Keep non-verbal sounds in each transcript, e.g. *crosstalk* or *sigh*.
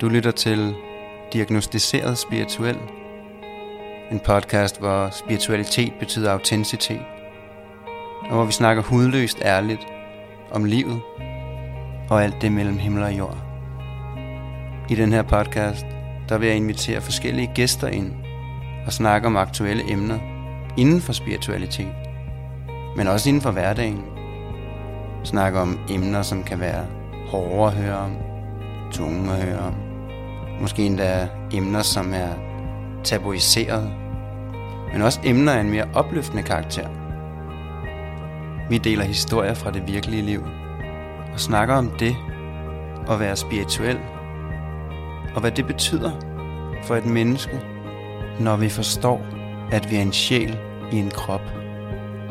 Du lytter til Diagnostiseret Spirituel. En podcast, hvor spiritualitet betyder autenticitet. Og hvor vi snakker hudløst ærligt om livet og alt det mellem himmel og jord. I den her podcast, der vil jeg invitere forskellige gæster ind og snakke om aktuelle emner inden for spiritualitet, men også inden for hverdagen. Snakke om emner, som kan være hårde at høre om, tunge at høre om, Måske endda emner, som er tabuiseret, men også emner af en mere opløftende karakter. Vi deler historier fra det virkelige liv og snakker om det at være spirituel og hvad det betyder for et menneske, når vi forstår, at vi er en sjæl i en krop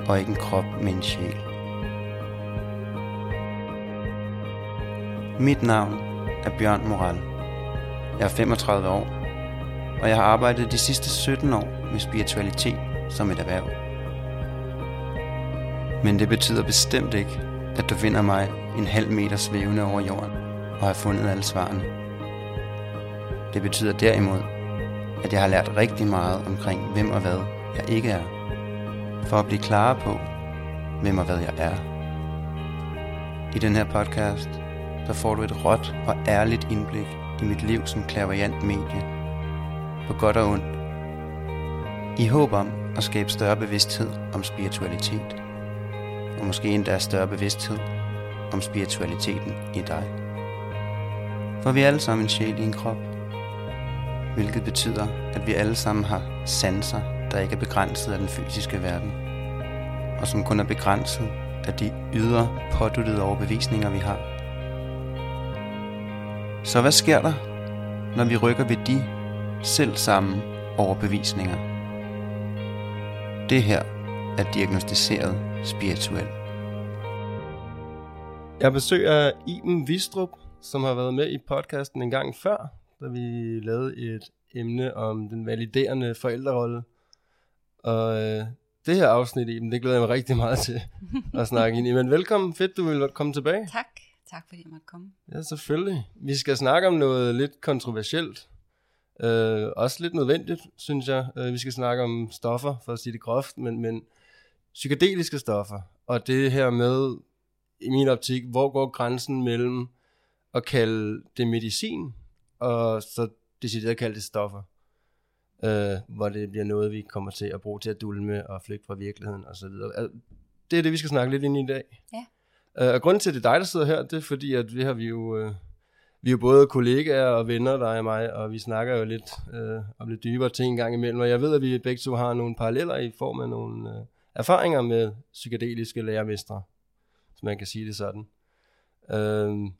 og ikke en krop med en sjæl. Mit navn er Bjørn Moral. Jeg er 35 år, og jeg har arbejdet de sidste 17 år med spiritualitet som et erhverv. Men det betyder bestemt ikke, at du finder mig en halv meter svævende over jorden og har fundet alle svarene. Det betyder derimod, at jeg har lært rigtig meget omkring hvem og hvad jeg ikke er, for at blive klar på, hvem og hvad jeg er. I den her podcast, der får du et råt og ærligt indblik i mit liv som klaverjant medie. På godt og ondt. I håb om at skabe større bevidsthed om spiritualitet. Og måske endda større bevidsthed om spiritualiteten i dig. For vi er alle sammen en sjæl i en krop. Hvilket betyder, at vi alle sammen har sanser, der ikke er begrænset af den fysiske verden. Og som kun er begrænset af de ydre påduttede overbevisninger, vi har så hvad sker der, når vi rykker ved de selv samme overbevisninger? Det her er diagnostiseret spirituel. Jeg besøger Iben Vistrup, som har været med i podcasten en gang før, da vi lavede et emne om den validerende forældrerolle. Og øh, det her afsnit, Iben, det glæder jeg mig rigtig meget til at snakke ind i. Men velkommen, fedt du vil komme tilbage. Tak. Tak fordi jeg måtte komme. Ja, selvfølgelig. Vi skal snakke om noget lidt kontroversielt. Øh, også lidt nødvendigt, synes jeg. Øh, vi skal snakke om stoffer, for at sige det groft, men, men psykedeliske stoffer. Og det her med, i min optik, hvor går grænsen mellem at kalde det medicin, og så decideret at kalde det stoffer. Øh, hvor det bliver noget, vi kommer til at bruge til at dulme og flygte fra virkeligheden osv. Altså, det er det, vi skal snakke lidt ind i i dag. Ja. Øh, og grunden til, at det er dig, der sidder her, det er fordi, at vi har vi jo... Øh, vi er jo både kollegaer og venner, der er mig, og vi snakker jo lidt øh, om lidt dybere ting en gang imellem, og jeg ved, at vi begge to har nogle paralleller i form af nogle øh, erfaringer med psykedeliske lærermestre, hvis man kan sige det sådan. Øh,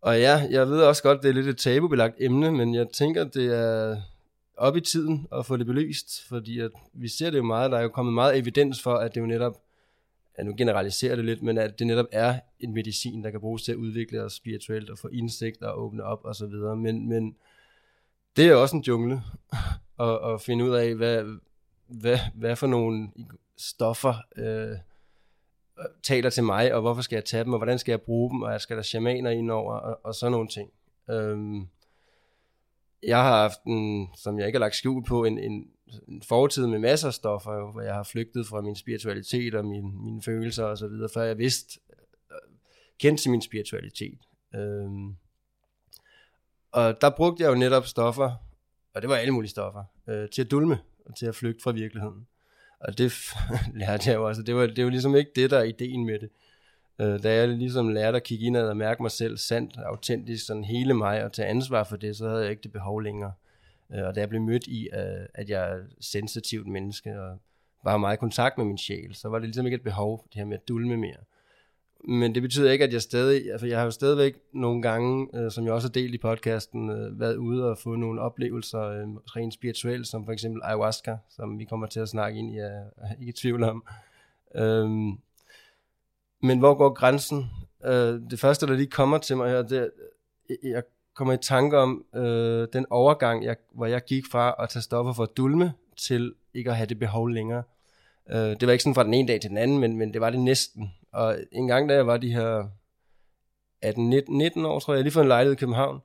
og ja, jeg ved også godt, at det er lidt et tabubelagt emne, men jeg tænker, det er op i tiden at få det belyst, fordi at vi ser det jo meget, der er jo kommet meget evidens for, at det jo netop ja, nu generaliserer det lidt, men at det netop er en medicin, der kan bruges til at udvikle os spirituelt og få indsigt og åbne op og så videre. Men, men det er også en jungle *laughs* at, at finde ud af, hvad, hvad, hvad for nogle stoffer øh, taler til mig, og hvorfor skal jeg tage dem, og hvordan skal jeg bruge dem, og skal der shamaner ind over, og, og sådan nogle ting. Øhm, jeg har haft en, som jeg ikke har lagt skjul på, en, en en fortid med masser af stoffer, hvor jeg har flygtet fra min spiritualitet og min, mine følelser og så videre, før jeg vidste, øh, kendte til min spiritualitet. Øhm, og der brugte jeg jo netop stoffer, og det var alle mulige stoffer, øh, til at dulme og til at flygte fra virkeligheden. Og det *laughs* lærte jeg jo også. Det var, det var ligesom ikke det, der er ideen med det. Øh, da jeg ligesom lærte at kigge indad og mærke mig selv sandt, autentisk, sådan hele mig, og tage ansvar for det, så havde jeg ikke det behov længere. Øh, og da jeg blev mødt i, øh, at jeg er sensitivt menneske, og var meget i kontakt med min sjæl, så var det ligesom ikke et behov, det her med at dulme mere. Men det betyder ikke, at jeg stadig, altså jeg har jo stadigvæk nogle gange, øh, som jeg også har delt i podcasten, øh, været ude og få nogle oplevelser øh, rent spirituelt, som for eksempel ayahuasca, som vi kommer til at snakke ind i, jeg er ikke i tvivl om. Øhm, men hvor går grænsen? Øh, det første, der lige kommer til mig her, det er, jeg kommer i tanke om øh, den overgang, jeg, hvor jeg gik fra at tage stoffer for at dulme, til ikke at have det behov længere. Øh, det var ikke sådan fra den ene dag til den anden, men, men det var det næsten. Og en gang, da jeg var de her 18, 19, 19 år, tror jeg, jeg lige fået en lejlighed i København,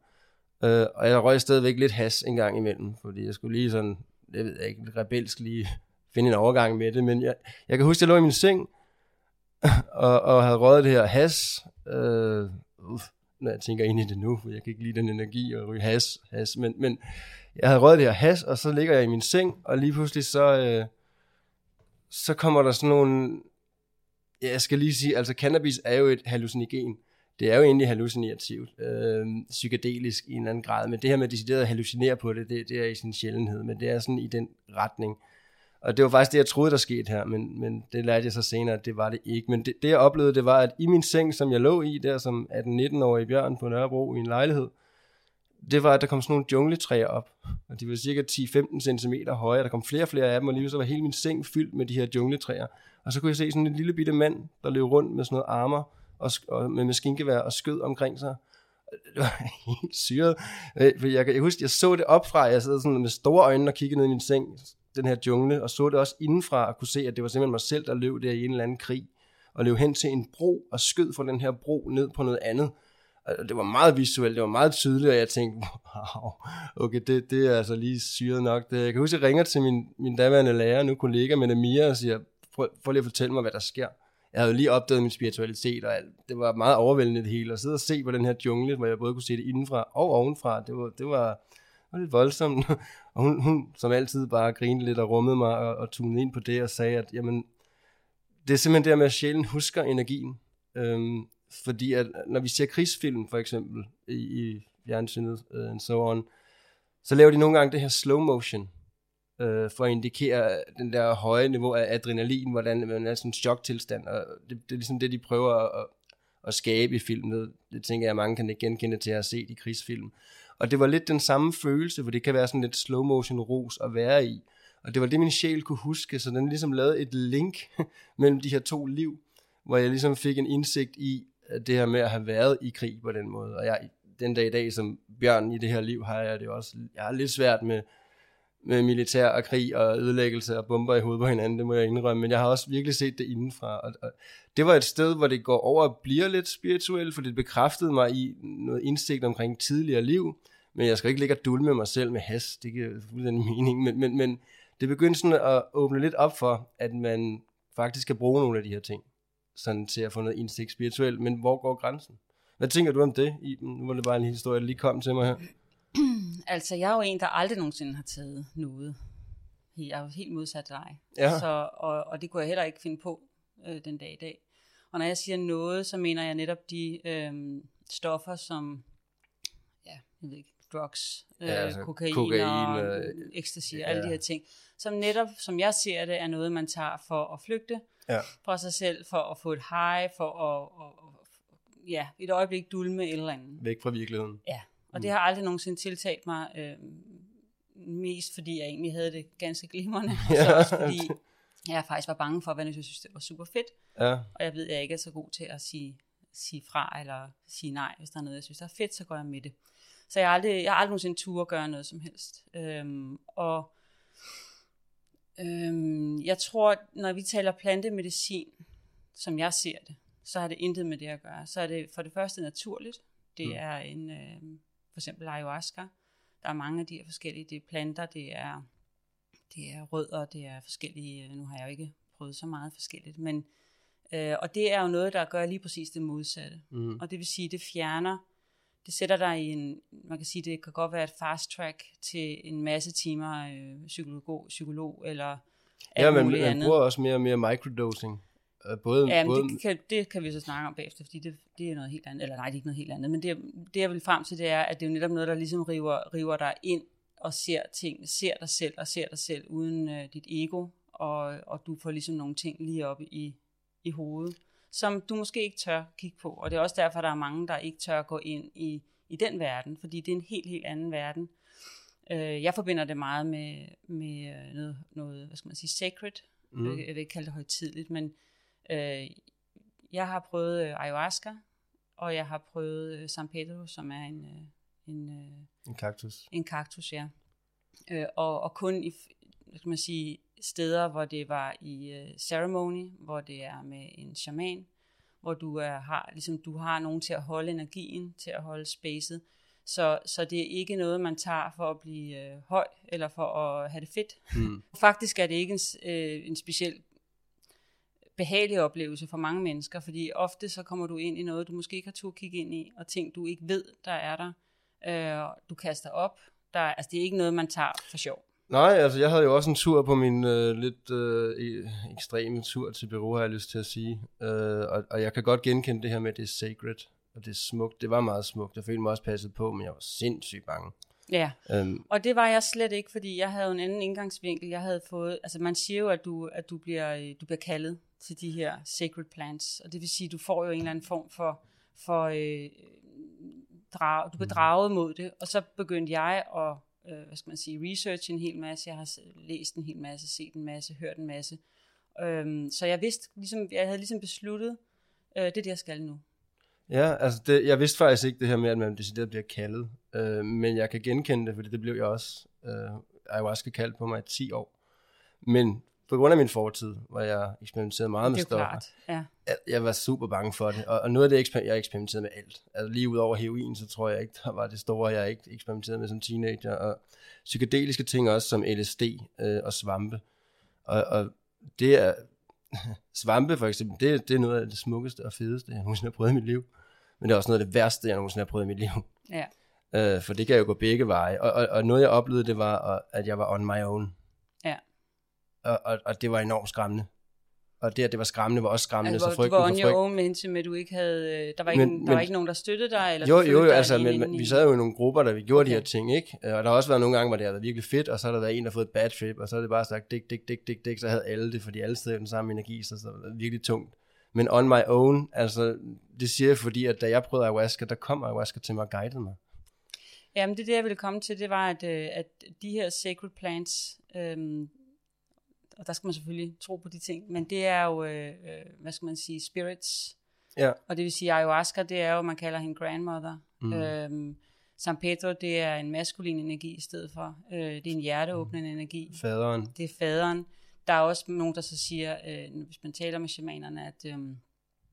Øh, og jeg røg stadigvæk lidt has en gang imellem, fordi jeg skulle lige sådan, jeg ved ikke, rebelsk lige *laughs* finde en overgang med det, men jeg, jeg kan huske, at jeg lå i min seng, og, og havde røget det her has. Øh, når jeg tænker ind i det nu, for jeg kan ikke lide den energi og ryge has, has men, men jeg havde røget det her has, og så ligger jeg i min seng, og lige pludselig så, øh, så kommer der sådan nogle, ja, jeg skal lige sige, altså cannabis er jo et hallucinogen, det er jo egentlig hallucinativt, øh, psykedelisk i en eller anden grad, men det her med decideret at hallucinere på det, det, det er i sin sjældenhed, men det er sådan i den retning. Og det var faktisk det, jeg troede, der skete her, men, men det lærte jeg så senere, at det var det ikke. Men det, det jeg oplevede, det var, at i min seng, som jeg lå i, der som 18-19-årig bjørn på Nørrebro i en lejlighed, det var, at der kom sådan nogle jungletræer op, og de var cirka 10-15 cm høje, der kom flere og flere af dem, og lige så var hele min seng fyldt med de her jungletræer. Og så kunne jeg se sådan en lille bitte mand, der løb rundt med sådan noget armer, og, og med maskingevær og skød omkring sig. Det var *laughs* helt syret. Øh, jeg, jeg, jeg husker, jeg så det op fra, jeg sad sådan med store øjne og kiggede ned i min seng, den her jungle, og så det også indenfra, og kunne se, at det var simpelthen mig selv, der løb der i en eller anden krig, og løb hen til en bro, og skød fra den her bro ned på noget andet. Og det var meget visuelt, det var meget tydeligt, og jeg tænkte, wow, okay, det, det er altså lige syret nok. Det, jeg kan huske, at jeg ringer til min, min daværende lærer, nu kollega med Mia, og siger, prøv, prøv lige at fortælle mig, hvad der sker jeg havde lige opdaget min spiritualitet, og alt. det var meget overvældende det hele, at sidde og se på den her jungle, hvor jeg både kunne se det indenfra og ovenfra, det var, det var, var lidt voldsomt, *laughs* og hun, hun som altid bare grinede lidt og rummede mig og, og tunede ind på det og sagde, at jamen, det er simpelthen det med, at sjælen husker energien, øhm, fordi at når vi ser krigsfilm for eksempel i, i fjernsynet uh, and so on, så laver de nogle gange det her slow motion, øh, for at indikere den der høje niveau af adrenalin, hvordan man er sådan en choktilstand, og det, det er ligesom det, de prøver at, at skabe i filmen. Det tænker jeg, mange kan ikke genkende til at have set i krigsfilm. Og det var lidt den samme følelse, hvor det kan være sådan lidt slow motion ros at være i. Og det var det, min sjæl kunne huske, så den ligesom lavede et link *laughs* mellem de her to liv, hvor jeg ligesom fik en indsigt i det her med at have været i krig på den måde. Og jeg, den dag i dag som bjørn i det her liv, har jeg det også, jeg har lidt svært med, med militær og krig og ødelæggelse og bomber i hovedet på hinanden, det må jeg indrømme, men jeg har også virkelig set det indenfra. Og, og det var et sted, hvor det går over og bliver lidt spirituelt, for det bekræftede mig i noget indsigt omkring tidligere liv, men jeg skal ikke ligge og dulme mig selv med has, det giver fuldstændig *laughs* mening, men, men, men det begyndte sådan at åbne lidt op for, at man faktisk kan bruge nogle af de her ting, sådan til at få noget indsigt spirituelt, men hvor går grænsen? Hvad tænker du om det, Iben? Nu var det bare en historie, der lige kom til mig her. *clears throat* altså, jeg er jo en, der aldrig nogensinde har taget noget. Jeg er jo helt modsat dig. Ja. Så, og, og det kunne jeg heller ikke finde på øh, den dag i dag. Og når jeg siger noget, så mener jeg netop de øh, stoffer, som, ja, jeg ved ikke, drugs, øh, ja, altså, kokain, kokain og øh, ecstasy og ja. alle de her ting, som netop, som jeg ser det, er noget, man tager for at flygte ja. fra sig selv, for at få et high, for at, at, at ja, et øjeblik dulme eller andet. Væk fra virkeligheden. Ja, og det har aldrig nogensinde tiltalt mig, øh, mest fordi jeg egentlig havde det ganske glimrende, *laughs* og så også fordi jeg faktisk var bange for, hvad jeg synes, det var super fedt. Ja. Og jeg ved, at jeg ikke er så god til at sige, sige fra eller sige nej, hvis der er noget, jeg synes, der er fedt, så går jeg med det. Så jeg har aldrig, jeg har aldrig nogensinde tur at gøre noget som helst. Øhm, og øhm, jeg tror, når vi taler plantemedicin, som jeg ser det, så har det intet med det at gøre. Så er det for det første naturligt. Det mm. er en, øh, for eksempel ayahuasca. Der er mange af de her forskellige, det er planter, det er, det er rødder, det er forskellige, øh, nu har jeg jo ikke prøvet så meget forskelligt, men øh, og det er jo noget, der gør lige præcis det modsatte. Mm. Og det vil sige, det fjerner, det sætter dig i en, man kan sige, det kan godt være et fast track til en masse timer øh, psykolog, psykolog eller Ja, men man bruger også mere og mere microdosing. Øh, både, ja, både... Det, kan, det kan vi så snakke om bagefter, fordi det, det er noget helt andet. Eller nej, det er ikke noget helt andet. Men det, det jeg vil frem til, det er, at det er jo netop noget, der ligesom river, river dig ind og ser ting, ser dig selv og ser dig selv uden uh, dit ego. Og, og du får ligesom nogle ting lige oppe i, i hovedet, som du måske ikke tør kigge på. Og det er også derfor, der er mange, der ikke tør gå ind i, i den verden, fordi det er en helt, helt anden verden. Uh, jeg forbinder det meget med, med noget, noget, hvad skal man sige, sacred. Mm. Jeg, jeg vil ikke kalde det højtidligt, men Øh, jeg har prøvet øh, ayahuasca, og jeg har prøvet øh, San Pedro, som er en... Øh, en, øh, en kaktus. En kaktus, ja. Øh, og, og kun i skal man sige, steder, hvor det var i øh, ceremony, hvor det er med en shaman, hvor du er, har, ligesom, du har nogen til at holde energien, til at holde spacet. Så, så det er ikke noget, man tager for at blive øh, høj, eller for at have det fedt. Mm. *laughs* Faktisk er det ikke en, øh, en speciel behagelig oplevelse for mange mennesker, fordi ofte så kommer du ind i noget, du måske ikke har tur kigge ind i, og ting, du ikke ved, der er der. Øh, du kaster op. Der, altså, det er ikke noget, man tager for sjov. Nej, altså jeg havde jo også en tur på min øh, lidt øh, e- ekstreme tur til Peru, har jeg lyst til at sige. Øh, og, og jeg kan godt genkende det her med, at det er sacred, og det er smukt. Det var meget smukt. Jeg følte mig også passet på, men jeg var sindssygt bange. Ja, øhm. og det var jeg slet ikke, fordi jeg havde en anden indgangsvinkel. Jeg havde fået, altså man siger jo, at du, at du, bliver, øh, du bliver kaldet til de her sacred plants, og det vil sige, at du får jo en eller anden form for, for øh, drag, du bliver mm. draget mod det, og så begyndte jeg at øh, hvad skal man sige, research en hel masse, jeg har læst en hel masse, set en masse, hørt en masse. Øhm, så jeg vidste, ligesom, jeg havde ligesom besluttet, øh, det er det, jeg skal nu. Ja, altså det, jeg vidste faktisk ikke det her med, at man decideret bliver kaldet, øh, men jeg kan genkende det, fordi det blev jeg også. Øh, ayahuasca kaldt på mig i 10 år. Men på grund af min fortid, hvor jeg eksperimenterede meget med stoffer. Klart, ja. Jeg, jeg var super bange for det, og, og noget af det, jeg eksperimenterede med alt. Altså lige ud over heroin, så tror jeg ikke, der var det store, jeg ikke eksperimenterede med som teenager. Og psykedeliske ting også, som LSD øh, og svampe. Og, og det er, *laughs* svampe for eksempel, det, det er noget af det smukkeste og fedeste, jeg nogensinde har prøvet i mit liv. Men det er også noget af det værste, jeg nogensinde har prøvet i mit liv. Ja. Øh, for det kan jo gå begge veje. Og, og, og noget, jeg oplevede, det var, at jeg var on my own og, og, og det var enormt skræmmende. Og det, at det var skræmmende, var også skræmmende. Altså, så frygten du var on your own at du ikke havde, øh, der var ikke, men, der men, var ikke nogen, der støttede dig? Eller jo, jo, jo altså, men, men, vi sad jo i nogle grupper, der vi gjorde okay. de her ting, ikke? Og der har også været nogle gange, hvor det har været virkelig fedt, og så har der været en, der har fået et bad trip, og så er det bare sagt, dik, dik, dik, dik, dik, så havde alle det, fordi alle steder den samme energi, så, så det var virkelig tungt. Men on my own, altså, det siger jeg, fordi at da jeg prøvede ayahuasca, der kom ayahuasca til mig og guidede mig. Jamen, det det, jeg ville komme til, det var, at, øh, at de her sacred plants, øhm, og der skal man selvfølgelig tro på de ting, men det er jo, øh, øh, hvad skal man sige, spirits. Ja. Og det vil sige, ayahuasca, det er jo, man kalder hende grandmother. Mm. Øhm, San Pedro, det er en maskulin energi i stedet for. Øh, det er en hjerteåbnende mm. energi. Faderen. Det er faderen. Der er også nogen, der så siger, øh, hvis man taler med shamanerne, at øh,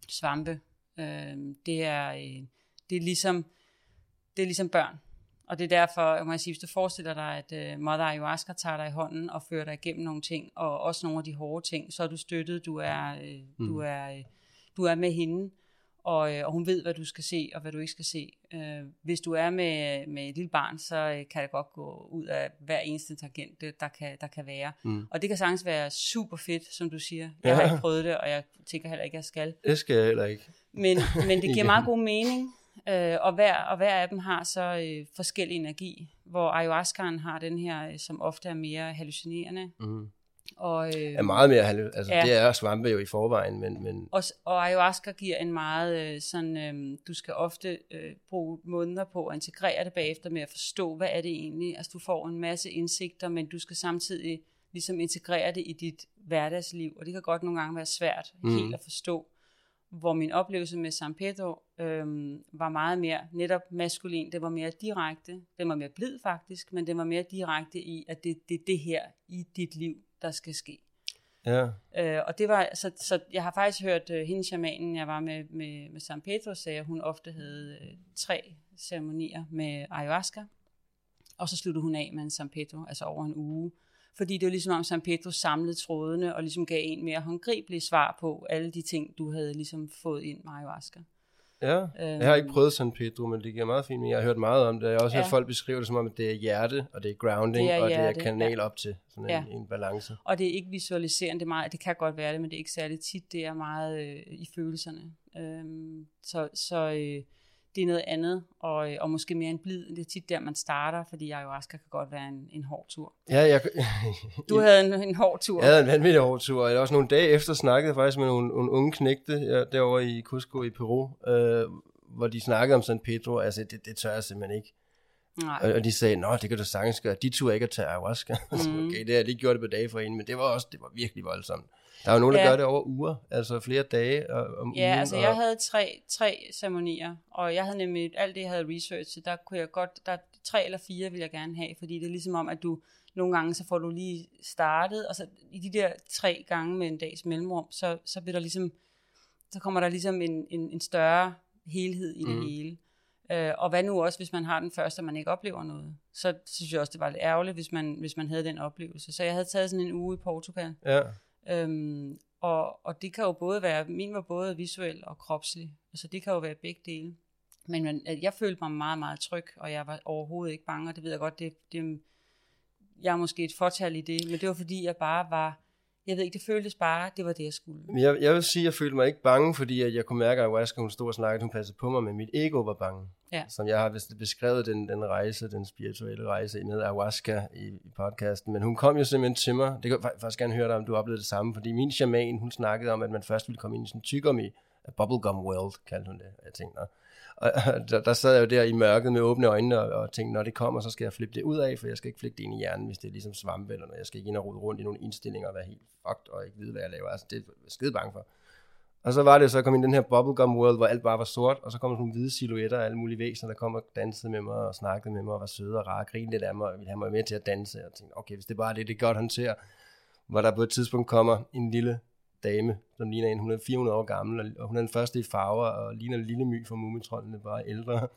svampe, øh, det, er, øh, det, er ligesom, det er ligesom børn. Og det er derfor, jeg må sige, hvis du forestiller dig, at uh, Mother Ayahuasca tager dig i hånden og fører dig igennem nogle ting, og også nogle af de hårde ting, så er du støttet, du er, uh, mm. du er, uh, du er med hende, og, uh, og hun ved, hvad du skal se, og hvad du ikke skal se. Uh, hvis du er med, med et lille barn, så uh, kan det godt gå ud af hver eneste tangent, der kan, der kan være. Mm. Og det kan sagtens være super fedt, som du siger. Jeg ja. har ikke prøvet det, og jeg tænker heller ikke, at jeg skal. Det skal jeg heller ikke. Men, men det giver meget god mening, Øh, og, hver, og hver af dem har så øh, forskellig energi, hvor ayahuascaen har den her, øh, som ofte er mere hallucinerende. Mm. Og, øh, er meget mere, altså ja. det er svampe jo i forvejen, men... men... Og, og ayahuasca giver en meget øh, sådan, øh, du skal ofte øh, bruge måneder på at integrere det bagefter med at forstå, hvad er det egentlig, altså du får en masse indsigter, men du skal samtidig ligesom integrere det i dit hverdagsliv, og det kan godt nogle gange være svært mm. helt at forstå hvor min oplevelse med San Pedro øhm, var meget mere netop maskulin. Det var mere direkte. Den var mere blid faktisk, men den var mere direkte i, at det er det, det her i dit liv, der skal ske. Ja. Øh, og det var, så, så jeg har faktisk hørt uh, hende shamanen, jeg var med, med, med San Pedro, sagde, at hun ofte havde uh, tre ceremonier med ayahuasca, og så sluttede hun af med en San Pedro, altså over en uge fordi det var ligesom om San Pedro samlede trådene og ligesom gav en mere håndgribelig svar på alle de ting, du havde ligesom fået ind med ayahuasca. Ja, øhm, jeg har ikke prøvet San Pedro, men det giver meget fint, men jeg har hørt meget om det. Jeg har også ja. hørt folk beskrive det som om, at det er hjerte, og det er grounding, det er og hjerte, det er kanal ja. op til sådan ja. en, en balance. Og det er ikke visualiserende, er meget, det kan godt være det, men det er ikke særlig tit, det er meget øh, i følelserne. Øhm, så så øh, det er noget andet, og, og måske mere en blid. Det er tit der, man starter, fordi ayahuasca kan godt være en, en hård tur. Ja, jeg, *laughs* du havde en, en hård tur. Jeg havde en vanvittig hård tur, og også nogle dage efter snakkede jeg faktisk med nogle, nogle unge knægte ja, derovre i Cusco i Peru, øh, hvor de snakkede om San Pedro. Altså, det, det tør jeg simpelthen ikke. Nej. Og de sagde, nå, det kan du sagtens gøre. De turde ikke at tage ayahuasca. *laughs* Mm. okay, det har lige gjort det på dage for en, men det var også, det var virkelig voldsomt. Der er jo nogen, der ja. gør det over uger, altså flere dage om Ja, ugen, altså og... jeg havde tre, tre ceremonier, og jeg havde nemlig alt det, jeg havde researchet, der kunne jeg godt, der tre eller fire vil jeg gerne have, fordi det er ligesom om, at du nogle gange, så får du lige startet, og så i de der tre gange med en dags mellemrum, så, så bliver der ligesom, så kommer der ligesom en, en, en større helhed i det mm. hele. Øh, og hvad nu også, hvis man har den første, og man ikke oplever noget? Så synes jeg også, det var lidt ærgerligt, hvis man, hvis man havde den oplevelse. Så jeg havde taget sådan en uge i Portugal. Ja. Øhm, og, og det kan jo både være, min var både visuel og kropslig. Altså det kan jo være begge dele. Men man, jeg følte mig meget, meget tryg, og jeg var overhovedet ikke bange, og det ved jeg godt, det, det, jeg er måske et fortal i det, men det var fordi, jeg bare var, jeg ved ikke, det føltes bare, det var det, jeg skulle. Jeg, jeg vil sige, at jeg følte mig ikke bange, fordi at jeg kunne mærke, at ayahuasca, hun stod og snakkede, hun passede på mig, men mit ego var bange. Ja. Som jeg har beskrevet den, den rejse, den spirituelle rejse med ayahuasca i, i podcasten. Men hun kom jo simpelthen til mig. Det kan jeg faktisk gerne høre dig, om du oplevede det samme. Fordi min shaman, hun snakkede om, at man først ville komme ind i sådan en tyggegummi, bubblegum world, kaldte hun det. Jeg tænkte, og, *laughs* der, der sad jeg jo der i mørket med åbne øjne og, og tænkte, når det kommer, så skal jeg flippe det ud af, for jeg skal ikke flippe det ind i hjernen, hvis det er ligesom svampe, eller noget. jeg skal ikke ind og rode rundt i nogle indstillinger og være helt fucked og ikke vide, hvad jeg laver. Altså, det er jeg skide bange for. Og så var det, så jeg kom ind i den her bubblegum world, hvor alt bare var sort, og så kom der sådan nogle hvide silhuetter af alle mulige væsener, der kom og dansede med mig og snakkede med mig og var søde og rare, grinede lidt af mig og ville have mig med til at danse. Og tænkte, okay, hvis det bare er det, det godt håndterer. Hvor der på et tidspunkt kommer en lille dame, som ligner en, hun er 400 år gammel, og hun er den første i farver, og ligner en lille my fra mumitrollene, bare ældre.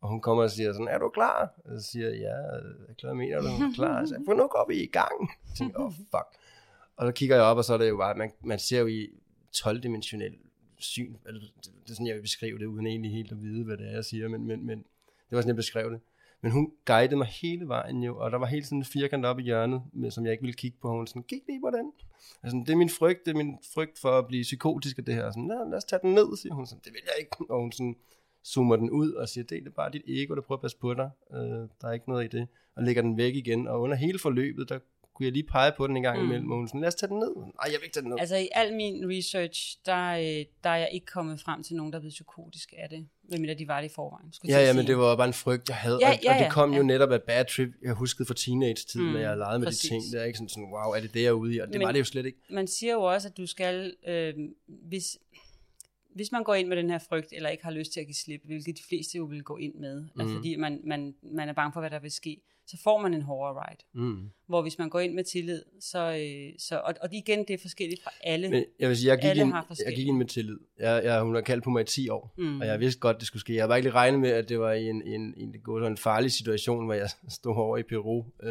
Og hun kommer og siger sådan, er du klar? Og så siger jeg, ja, jeg er klar, mener du, er klar? Så for nu går vi i gang. Så tænker, oh, fuck. Og så kigger jeg op, og så er det jo bare, man, man ser jo i 12-dimensionel syn. Altså, det, det er sådan, jeg vil beskrive det, uden egentlig helt at vide, hvad det er, jeg siger, men, men, men det var sådan, jeg beskrev det. Men hun guidede mig hele vejen jo, og der var helt sådan en firkant op i hjørnet, med, som jeg ikke ville kigge på. Hun sådan, gik lige på den. Altså, det er min frygt, det er min frygt for at blive psykotisk af det her. Sådan, lad os tage den ned, siger hun. Sådan, det vil jeg ikke. Og hun sådan, zoomer den ud og siger, det er bare dit ego, der prøver at passe på dig. Øh, der er ikke noget i det. Og lægger den væk igen. Og under hele forløbet, der kunne jeg lige pege på den en gang mm. imellem, sådan, lad os tage den ned. Nej, jeg vil ikke tage den ned. Altså i al min research, der, øh, der er jeg ikke kommet frem til nogen, der er blevet psykotisk af det. Hvem de var det i forvejen. Ja, ja, men det var bare en frygt, jeg havde. Ja, og, ja, og det kom ja, jo netop af bad trip, jeg huskede fra teenage-tid, mm, når jeg legede med præcis. de ting. Det er ikke sådan, sådan, wow, er det det, jeg er ude i? Og det men, var det jo slet ikke. Man siger jo også, at du skal, øh, hvis, hvis man går ind med den her frygt, eller ikke har lyst til at give slip, hvilket de fleste jo vil gå ind med, mm. altså, fordi man, man, man er bange for, hvad der vil ske, så får man en hårdere ride. Mm. Hvor hvis man går ind med tillid, så, øh, så og, og igen, det er forskelligt fra alle. Men jeg vil sige, jeg gik, ind, jeg gik ind med tillid. Jeg, jeg, hun har kaldt på mig i 10 år, mm. og jeg vidste godt, det skulle ske. Jeg var ikke lige regnet med, at det var en, en, en, en, en farlig situation, hvor jeg *laughs* stod over i Peru. Øh,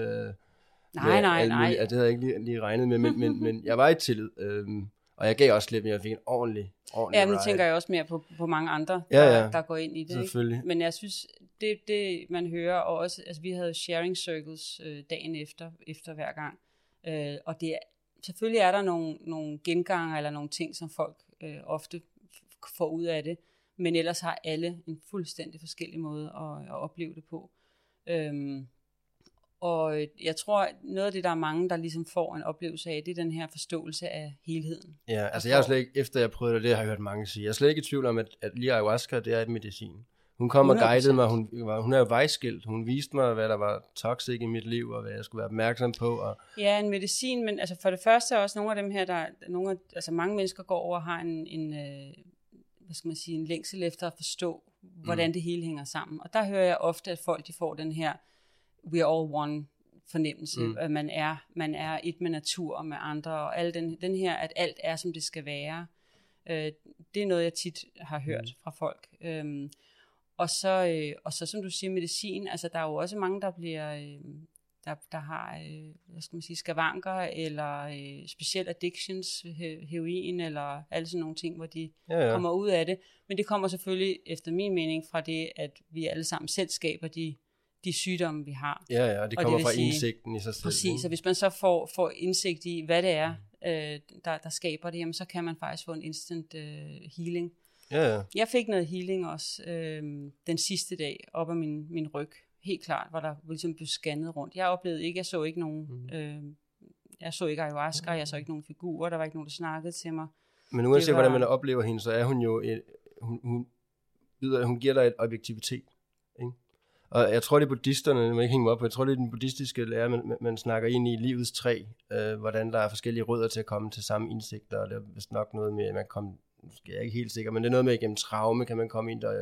nej, nej, nej. Mulige, det havde jeg ikke lige, lige regnet med, men, *laughs* men, men jeg var i tillid. Øh, og jeg gav også lidt, men jeg fik en ordentlig, ordentlig Ja, nu tænker jeg også mere på, på mange andre, ja, ja. Der, der går ind i det. Selvfølgelig. Ikke? Men jeg synes, det, det man hører, og også, altså vi havde sharing circles øh, dagen efter, efter hver gang. Øh, og det er, selvfølgelig er der nogle, nogle genganger, eller nogle ting, som folk øh, ofte får ud af det. Men ellers har alle en fuldstændig forskellig måde at, at opleve det på. Øhm, og øh, jeg tror, noget af det, der er mange, der ligesom får en oplevelse af, det er den her forståelse af helheden. Ja, altså jeg er slet ikke, efter jeg prøvede det, det har jeg hørt mange sige, jeg er slet ikke i tvivl om, at, at lige ayahuasca, det er et medicin. Hun kom 100%. og guidede mig, hun, hun er jo vejskilt, hun viste mig, hvad der var toxic i mit liv, og hvad jeg skulle være opmærksom på. Og... Ja, en medicin, men altså for det første er også nogle af dem her, der, nogle af, altså mange mennesker går over og har en, en øh, hvad skal man sige, en længsel efter at forstå, hvordan mm. det hele hænger sammen. Og der hører jeg ofte, at folk de får den her, we are all one fornemmelse, mm. at man er, man er et med natur og med andre, og al den, den her, at alt er, som det skal være. Øh, det er noget, jeg tit har hørt mm. fra folk. Øhm, og, så, øh, og så, som du siger, medicin, altså der er jo også mange, der bliver... Øh, der, der har, øh, hvad skal man sige, skavanker, eller øh, specielt addictions, he, heroin, eller alle sådan nogle ting, hvor de ja, ja. kommer ud af det. Men det kommer selvfølgelig, efter min mening, fra det, at vi alle sammen selv skaber de de sygdomme, vi har. Ja, ja, og det kommer og det fra sige, indsigten i sig selv. Præcis, så hvis man så får, får indsigt i, hvad det er, øh, der, der skaber det, jamen, så kan man faktisk få en instant øh, healing. Ja, ja. Jeg fik noget healing også øh, den sidste dag op af min, min ryg. Helt klart, hvor der ligesom blev scannet rundt. Jeg oplevede ikke, jeg så ikke nogen, mm. øh, jeg så ikke ayahuasca, jeg så ikke nogen figurer, der var ikke nogen, der snakkede til mig. Men uanset var... hvordan man oplever hende, så er hun jo, et, hun, hun, hun giver dig et objektivitet. Og jeg tror, det er buddhisterne, må ikke hænge mig op på, jeg tror, det er den buddhistiske lære, man, man snakker ind i livets træ, øh, hvordan der er forskellige rødder til at komme til samme indsigter, og det er vist nok noget med, at man kommer måske er jeg ikke helt sikker, men det er noget med, at gennem traume kan man komme ind, og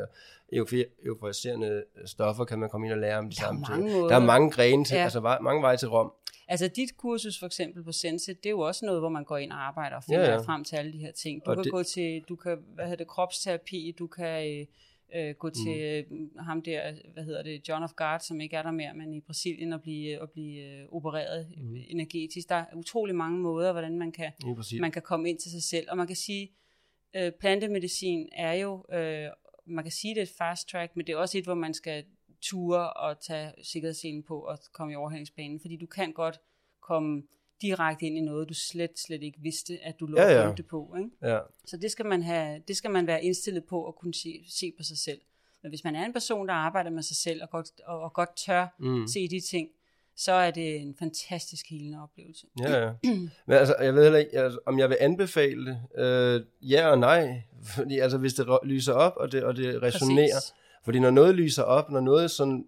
euforiserende stoffer kan man komme ind og lære om de samme ting. Der er mange grene til, ja. altså mange veje til Rom. Altså dit kursus for eksempel på Sense, det er jo også noget, hvor man går ind og arbejder og finder ja, ja. frem til alle de her ting. Du og kan det... gå til, du kan, hvad hedder det, kropsterapi, du kan øh, gå til mm. ham der, hvad hedder det, John of God, som ikke er der mere, men i Brasilien og blive, og blive øh, opereret mm. energetisk. Der er utrolig mange måder, hvordan man kan, man kan komme ind til sig selv. Og man kan sige, øh, plantemedicin er jo, øh, man kan sige, det er et fast track, men det er også et, hvor man skal ture og tage sikkerhedsselen på og komme i overhældingsbanen, fordi du kan godt komme direkte ind i noget, du slet, slet ikke vidste, at du lå ja, ja. på. Ikke? Ja. Så det skal, man have, det skal man være indstillet på at kunne se, se på sig selv. Men hvis man er en person, der arbejder med sig selv og godt, og, og godt tør mm. se de ting, så er det en fantastisk helende oplevelse. Ja, ja. Men altså, jeg ved heller ikke, altså, om jeg vil anbefale det. Øh, ja og nej. Fordi altså, hvis det lyser op, og det, og det resonerer. Præcis. Fordi når noget lyser op, når noget sådan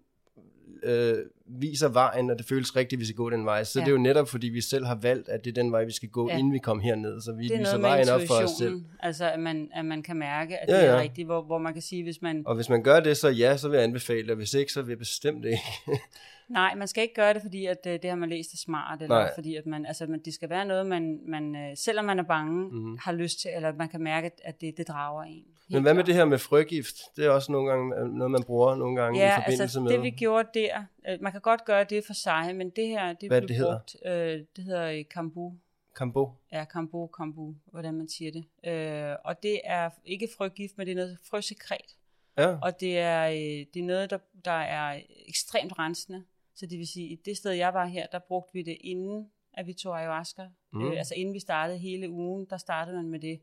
øh, viser vejen, og det føles rigtigt, vi skal gå den vej. Så ja. det er jo netop, fordi vi selv har valgt, at det er den vej, vi skal gå, ja. inden vi kommer herned. Så vi det viser vejen op for os selv. Altså, at man, at man kan mærke, at ja, det er ja. rigtigt, hvor, hvor man kan sige, hvis man... Og hvis man gør det, så ja, så vil jeg anbefale det, og hvis ikke, så vil jeg bestemt ikke. *laughs* Nej, man skal ikke gøre det, fordi at, øh, det har man læst er smart, eller Nej. fordi at man, altså, man, det skal være noget, man, man øh, selvom man er bange, mm. har lyst til, eller man kan mærke, at det, det drager en. Men hvad med det her med frøgift? Det er også nogle gange øh, noget, man bruger nogle gange ja, i forbindelse altså, med... det vi gjorde der, man kan godt gøre det for sig, men det her, det hvad blev det brugt, øh, det hedder kambu. Kambu? Ja, kambu, kambu, hvordan man siger det. Øh, og det er ikke frøgift, men det er noget frøsekret. Ja. Og det er, det er noget, der, der er ekstremt rensende. Så det vil sige, det sted, jeg var her, der brugte vi det inden, at vi tog ayahuasca. Mm. Øh, altså inden vi startede hele ugen, der startede man med det.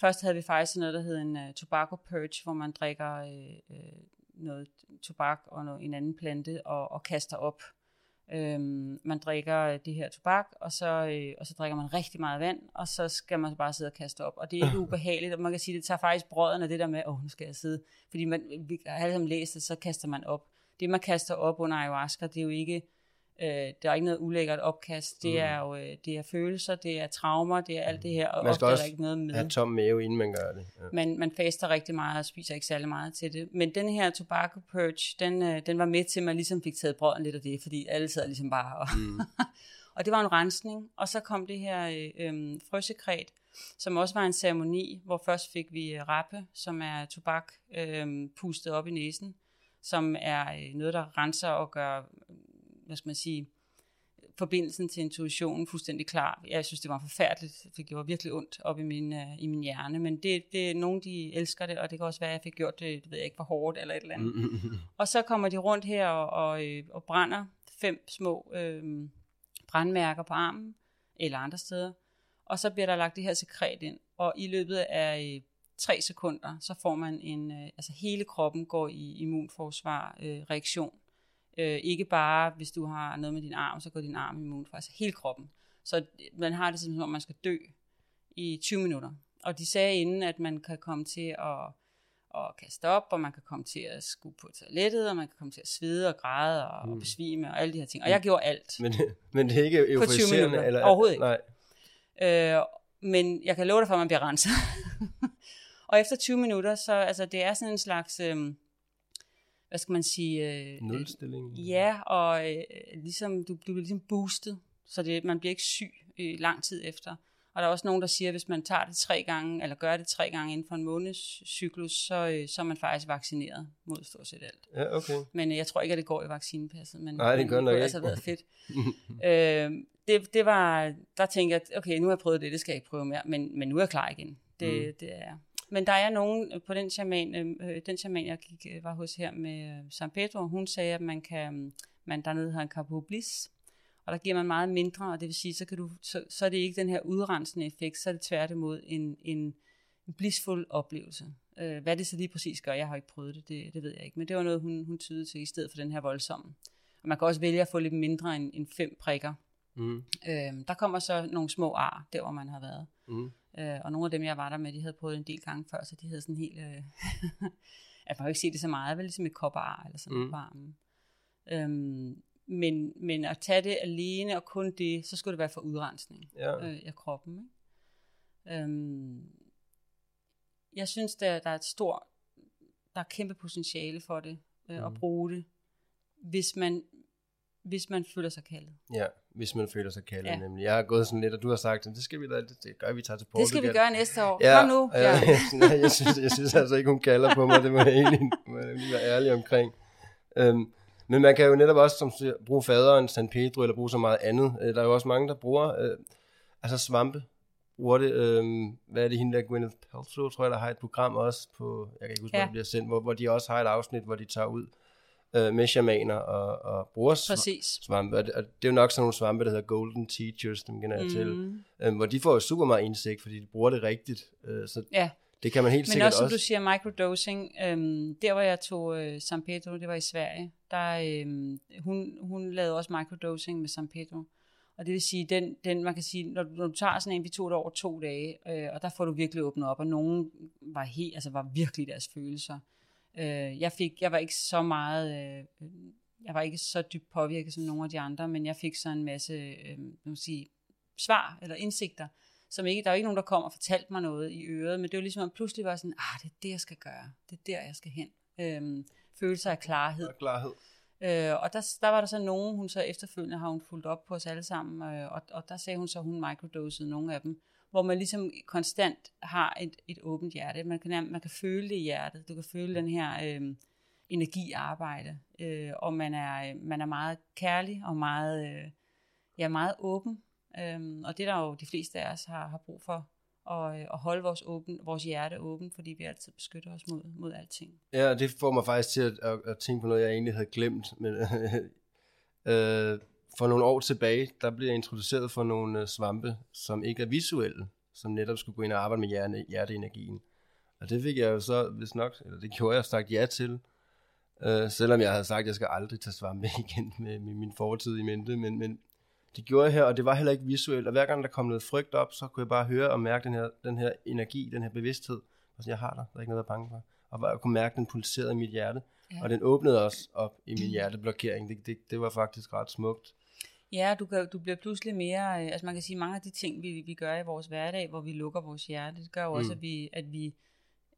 Først havde vi faktisk noget, der hed en uh, tobacco purge, hvor man drikker uh, uh, noget tobak og noget, en anden plante og, og kaster op. Øhm, man drikker det her tobak, og så, øh, og så drikker man rigtig meget vand, og så skal man bare sidde og kaste op. Og det er ikke *laughs* ubehageligt, og man kan sige, det tager faktisk brøden af det der med, åh, oh, nu skal jeg sidde. Fordi man, vi har alle sammen læst det, så kaster man op det man kaster op under ayahuasca, det er jo ikke, øh, der er ikke noget ulækkert opkast, det mm. er jo øh, det er følelser, det er traumer, det er alt det her, og man skal også der ikke noget med. have tom mave, inden man gør det. Ja. Man, man faster rigtig meget og spiser ikke særlig meget til det. Men den her tobacco purge, den, øh, den var med til, at man ligesom fik taget brøden lidt af det, fordi alle sad ligesom bare og... Mm. *laughs* og det var en rensning, og så kom det her øh, øh, frøsekret, som også var en ceremoni, hvor først fik vi øh, rappe, som er tobak øh, pustet op i næsen, som er noget, der renser og gør, hvad skal man sige, forbindelsen til intuitionen fuldstændig klar. Jeg synes, det var forfærdeligt. Det gjorde virkelig ondt op i min, uh, i min hjerne. Men det, det er nogen, de elsker det, og det kan også være, at jeg fik gjort det, det ved jeg ikke, for hårdt eller et eller andet. *laughs* og så kommer de rundt her og, og, øh, og brænder fem små øh, brandmærker på armen, eller andre steder. Og så bliver der lagt det her sekret ind. Og i løbet af tre sekunder, så får man en, øh, altså hele kroppen går i immunforsvar øh, reaktion. Øh, ikke bare, hvis du har noget med din arm, så går din arm i immunforsvar, altså hele kroppen. Så man har det som om, man skal dø i 20 minutter. Og de sagde inden, at man kan komme til at, at kaste op, og man kan komme til at skue på toilettet, og man kan komme til at svede og græde og, mm. og besvime og alle de her ting. Og jeg gjorde alt. Men, men det er ikke euforiserende? Eller, Overhovedet ikke. Nej. Øh, men jeg kan love dig for, at man bliver renset. *laughs* Og efter 20 minutter, så altså, det er sådan en slags, øh, hvad skal man sige? Øh, Nødstilling. Ja, og øh, ligesom, du, du bliver ligesom boostet, så det, man bliver ikke syg øh, lang tid efter. Og der er også nogen, der siger, at hvis man tager det tre gange, eller gør det tre gange inden for en måneds cyklus, så, øh, så er man faktisk vaccineret mod stort set alt. Ja, okay. Men øh, jeg tror ikke, at det går i vaccinepasset. Men, Nej, det gør nok ikke. Det altså været fedt. *laughs* øh, det, det var, der tænkte jeg, okay, nu har jeg prøvet det, det skal jeg ikke prøve mere, men, men nu er jeg klar igen. Det, mm. det er men der er nogen øh, på den shaman, øh, øh, den shaman, jeg gik, øh, var hos her med San Pedro, hun sagde, at man kan, man dernede har en carbo bliss, og der giver man meget mindre, og det vil sige, så, kan du, så, så er det ikke den her udrensende effekt, så er det tværtimod en, en, en blissful oplevelse. Øh, hvad det så lige præcis gør, jeg har ikke prøvet det, det, det ved jeg ikke, men det var noget, hun, hun tydede til, i stedet for den her voldsomme. Og man kan også vælge at få lidt mindre end, end fem prikker. Mm. Øh, der kommer så nogle små ar, der hvor man har været. Mm. Øh, og nogle af dem, jeg var der med, de havde prøvet en del gange før, så de havde sådan helt... Øh, *laughs* jeg jo ikke se det så meget, vel ligesom et kopperar eller sådan mm. på armen. Øhm, men, men at tage det alene og kun det, så skulle det være for udrensning ja. øh, af kroppen. Ikke? Øhm, jeg synes, der, der er et stort, der er kæmpe potentiale for det, øh, mm. at bruge det, hvis man, Hvis man føler sig kaldet. Ja, hvis man føler sig kaldet ja. nemlig. Jeg har gået sådan lidt, og du har sagt, det skal vi da, det gør vi tager til Portugal. Det skal vi gøre næste år. Ja, Kom nu. Ja, *laughs* ja. jeg, jeg, synes, jeg synes altså ikke, hun kalder på mig. Det må jeg egentlig må jeg være ærlig omkring. Um, men man kan jo netop også som bruge faderen San Pedro, eller bruge så meget andet. Øh, der er jo også mange, der bruger uh, altså svampe. Bruger det, um, hvad er det hende der, Gwyneth Paltrow, tror jeg, der har et program også på, jeg kan ikke huske, ja. hvor det bliver sendt, hvor, hvor de også har et afsnit, hvor de tager ud øh, med shamaner og, og bruger Præcis. svampe. Og det, og det er jo nok sådan nogle svampe, der hedder golden teachers, dem kender jeg mm. til. Øh, hvor de får jo super meget indsigt, fordi de bruger det rigtigt. Øh, så ja. det kan man helt Men sikkert også, som du siger, microdosing. Øhm, der, hvor jeg tog øh, San Pedro, det var i Sverige, der, øh, hun, hun lavede også microdosing med San Pedro. Og det vil sige, den, den man kan sige, når du, når du tager sådan en, vi tog det over to dage, øh, og der får du virkelig åbnet op, og nogen var, helt, altså var virkelig deres følelser. Øh, jeg, fik, jeg var ikke så meget, øh, jeg var ikke så dybt påvirket som nogle af de andre, men jeg fik så en masse øh, man sige, svar eller indsigter, som ikke, der er ikke nogen, der kom og fortalte mig noget i øret, men det var ligesom, at pludselig var sådan, ah, det er det, jeg skal gøre, det er der, jeg skal hen. Øh, følelser af klarhed. Og klarhed. Øh, og der, der var der så nogen, hun så efterfølgende har hun fulgt op på os alle sammen, øh, og, og der sagde hun så, at hun microdosede nogle af dem hvor man ligesom konstant har et, et åbent hjerte. Man kan, man kan føle det i hjertet. Du kan føle den her øh, energiarbejde, øh, og man er, øh, man er meget kærlig og meget, øh, ja, meget åben. Øh, og det der jo de fleste af os har, har brug for, at, øh, at holde vores, åben, vores hjerte åben, fordi vi altid beskytter os mod, mod alting. Ja, det får mig faktisk til at, at, at tænke på noget, jeg egentlig havde glemt. Men, *laughs* øh, for nogle år tilbage, der blev jeg introduceret for nogle øh, svampe, som ikke er visuelle, som netop skulle gå ind og arbejde med hjerne, hjerteenergien. Og det fik jeg jo så, hvis nok, eller det gjorde jeg sagt ja til, øh, selvom jeg havde sagt, at jeg skal aldrig tage svampe *laughs* igen med, med min fortid i mente, men, men det gjorde jeg her, og det var heller ikke visuelt, og hver gang der kom noget frygt op, så kunne jeg bare høre og mærke den her, den her energi, den her bevidsthed, og jeg har dig, der er ikke noget at bange for, og jeg kunne mærke, den pulserede i mit hjerte, ja. og den åbnede også op i min hjerteblokering, det, det, det var faktisk ret smukt. Ja, du, kan, du bliver pludselig mere, øh, altså man kan sige, mange af de ting, vi, vi gør i vores hverdag, hvor vi lukker vores hjerte, det gør jo mm. også, at vi, at, vi,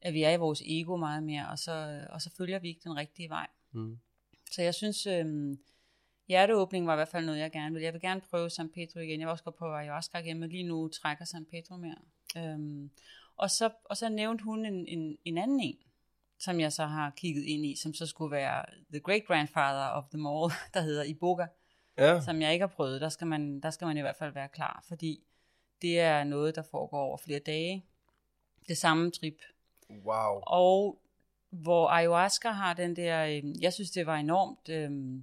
at vi er i vores ego meget mere, og så, og så følger vi ikke den rigtige vej. Mm. Så jeg synes, øhm, hjerteåbning var i hvert fald noget, jeg gerne vil. Jeg vil gerne prøve San Pedro igen. Jeg var også godt på ayahuasca igen, men lige nu trækker San Pedro mere. Øhm, og, så, og så nævnte hun en, en, en anden en, som jeg så har kigget ind i, som så skulle være the great grandfather of them all, *laughs* der hedder Iboga ja. som jeg ikke har prøvet, der skal, man, der skal man i hvert fald være klar, fordi det er noget, der foregår over flere dage. Det samme trip. Wow. Og hvor ayahuasca har den der, øh, jeg synes det var enormt øh,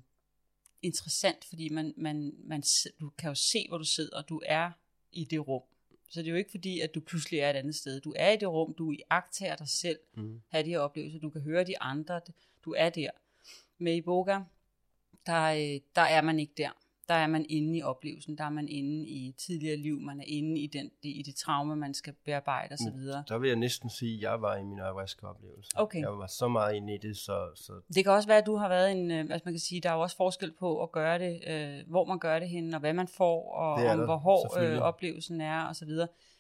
interessant, fordi man, man, man, du kan jo se, hvor du sidder, og du er i det rum. Så det er jo ikke fordi, at du pludselig er et andet sted. Du er i det rum, du iagtager dig selv, mm. have de her oplevelser, du kan høre de andre, du er der. Med Iboga, der, øh, der er man ikke der. Der er man inde i oplevelsen, der er man inde i tidligere liv, man er inde i, den, i det traume, man skal bearbejde osv. Mm, der vil jeg næsten sige, at jeg var i min ayahuasca-oplevelse. Okay. Jeg var så meget inde i det, så, så... Det kan også være, at du har været en, altså man kan sige, der er jo også forskel på at gøre det, øh, hvor man gør det henne, og hvad man får, og om der, hvor hård øh, oplevelsen er osv.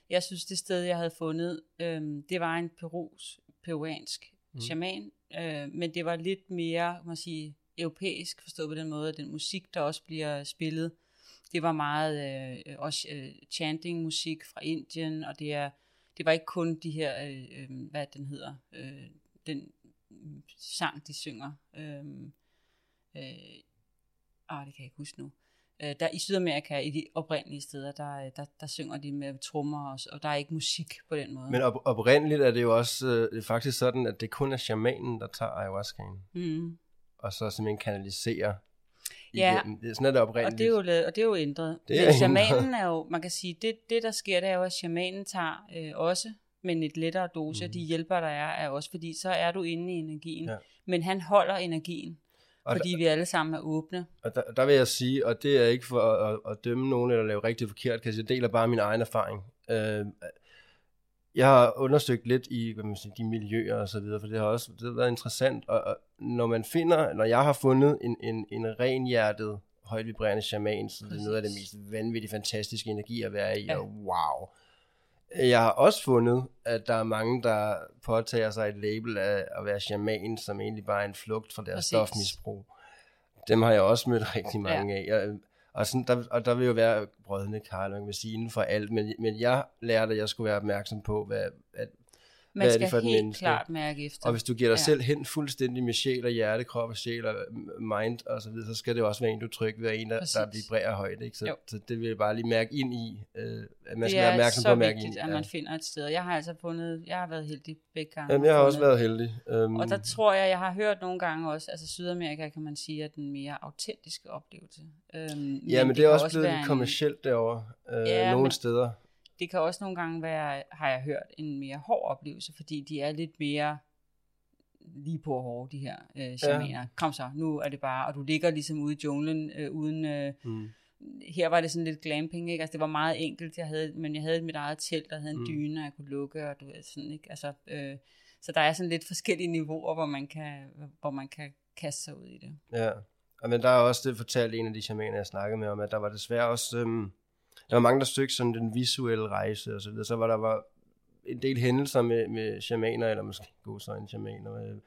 Jeg synes, det sted, jeg havde fundet, øh, det var en perus, peruansk mm. shaman, øh, men det var lidt mere, man sige, europæisk, forstået på den måde, at den musik, der også bliver spillet, det var meget øh, også øh, chanting musik fra Indien, og det er det var ikke kun de her, øh, øh, hvad den hedder, øh, den sang, de synger. Øh, øh, ah, det kan jeg ikke huske nu. Øh, der i Sydamerika, i de oprindelige steder, der, der, der synger de med trommer, og, og der er ikke musik på den måde. Men op, oprindeligt er det jo også øh, faktisk sådan, at det kun er shamanen, der tager ayahuascaen. Mm og så simpelthen kanalisere Ja, det, sådan er det oprindeligt. Og det er jo, og det er jo ændret. Det er shamanen er jo, man kan sige, det, det der sker, det er jo, at shamanen tager øh, også, men et lettere dose, mm. de hjælper, der er, er også, fordi så er du inde i energien. Ja. Men han holder energien, og fordi der, vi alle sammen er åbne. Og der, der vil jeg sige, og det er ikke for at, at, at dømme nogen eller lave rigtig forkert, jeg deler bare min egen erfaring. Øh, jeg har undersøgt lidt i hvad man siger, de miljøer og så videre, for det har også det har været interessant, og, og når man finder, når jeg har fundet en, en, en renhjertet, højt vibrerende shaman, så det er noget af det mest vanvittigt fantastiske energi at være i, ja. og wow. Jeg har også fundet, at der er mange, der påtager sig et label af at være shaman, som egentlig bare er en flugt fra deres Præcis. stofmisbrug. Dem har jeg også mødt rigtig mange ja. af. Jeg, og, sådan, der, og der vil jo være brødende karl, man vil sige, inden for alt. Men, men jeg lærte, at jeg skulle være opmærksom på, hvad, at man skal for helt menneske? klart mærke efter. Og hvis du giver dig ja. selv hen fuldstændig med sjæl og hjerte, krop og sjæl og mind og så videre, så skal det også være en, du trykker ved, en, der, der vibrerer højt. Ikke? Så, så, det vil jeg bare lige mærke ind i, øh, at man skal være opmærksom på at mærke vigtigt, at man finder et sted. Jeg har altså fundet, jeg har været heldig begge gange. Jamen, jeg har også været heldig. Um, og der tror jeg, jeg har hørt nogle gange også, altså Sydamerika kan man sige, er den mere autentiske oplevelse. Um, ja, men, men det, det er også blevet lidt kommercielt derovre, øh, ja, nogle men, steder det kan også nogle gange være, har jeg hørt, en mere hård oplevelse, fordi de er lidt mere lige på hårde, de her øh, shamaner. Ja. Kom så, nu er det bare, og du ligger ligesom ude i junglen, øh, uden, øh, mm. her var det sådan lidt glamping, ikke? Altså det var meget enkelt, jeg havde, men jeg havde mit eget telt, der havde en mm. dyne, jeg kunne lukke, og du ved sådan, ikke? Altså, øh, så der er sådan lidt forskellige niveauer, hvor man kan, hvor man kan kaste sig ud i det. Ja, men der er også det fortalt en af de shamaner, jeg snakkede med om, at der var desværre også, øhm, der var mange, der stødte sådan den visuelle rejse og så videre. Så var der var en del hændelser med, med shamaner, eller måske en shamaner, øh,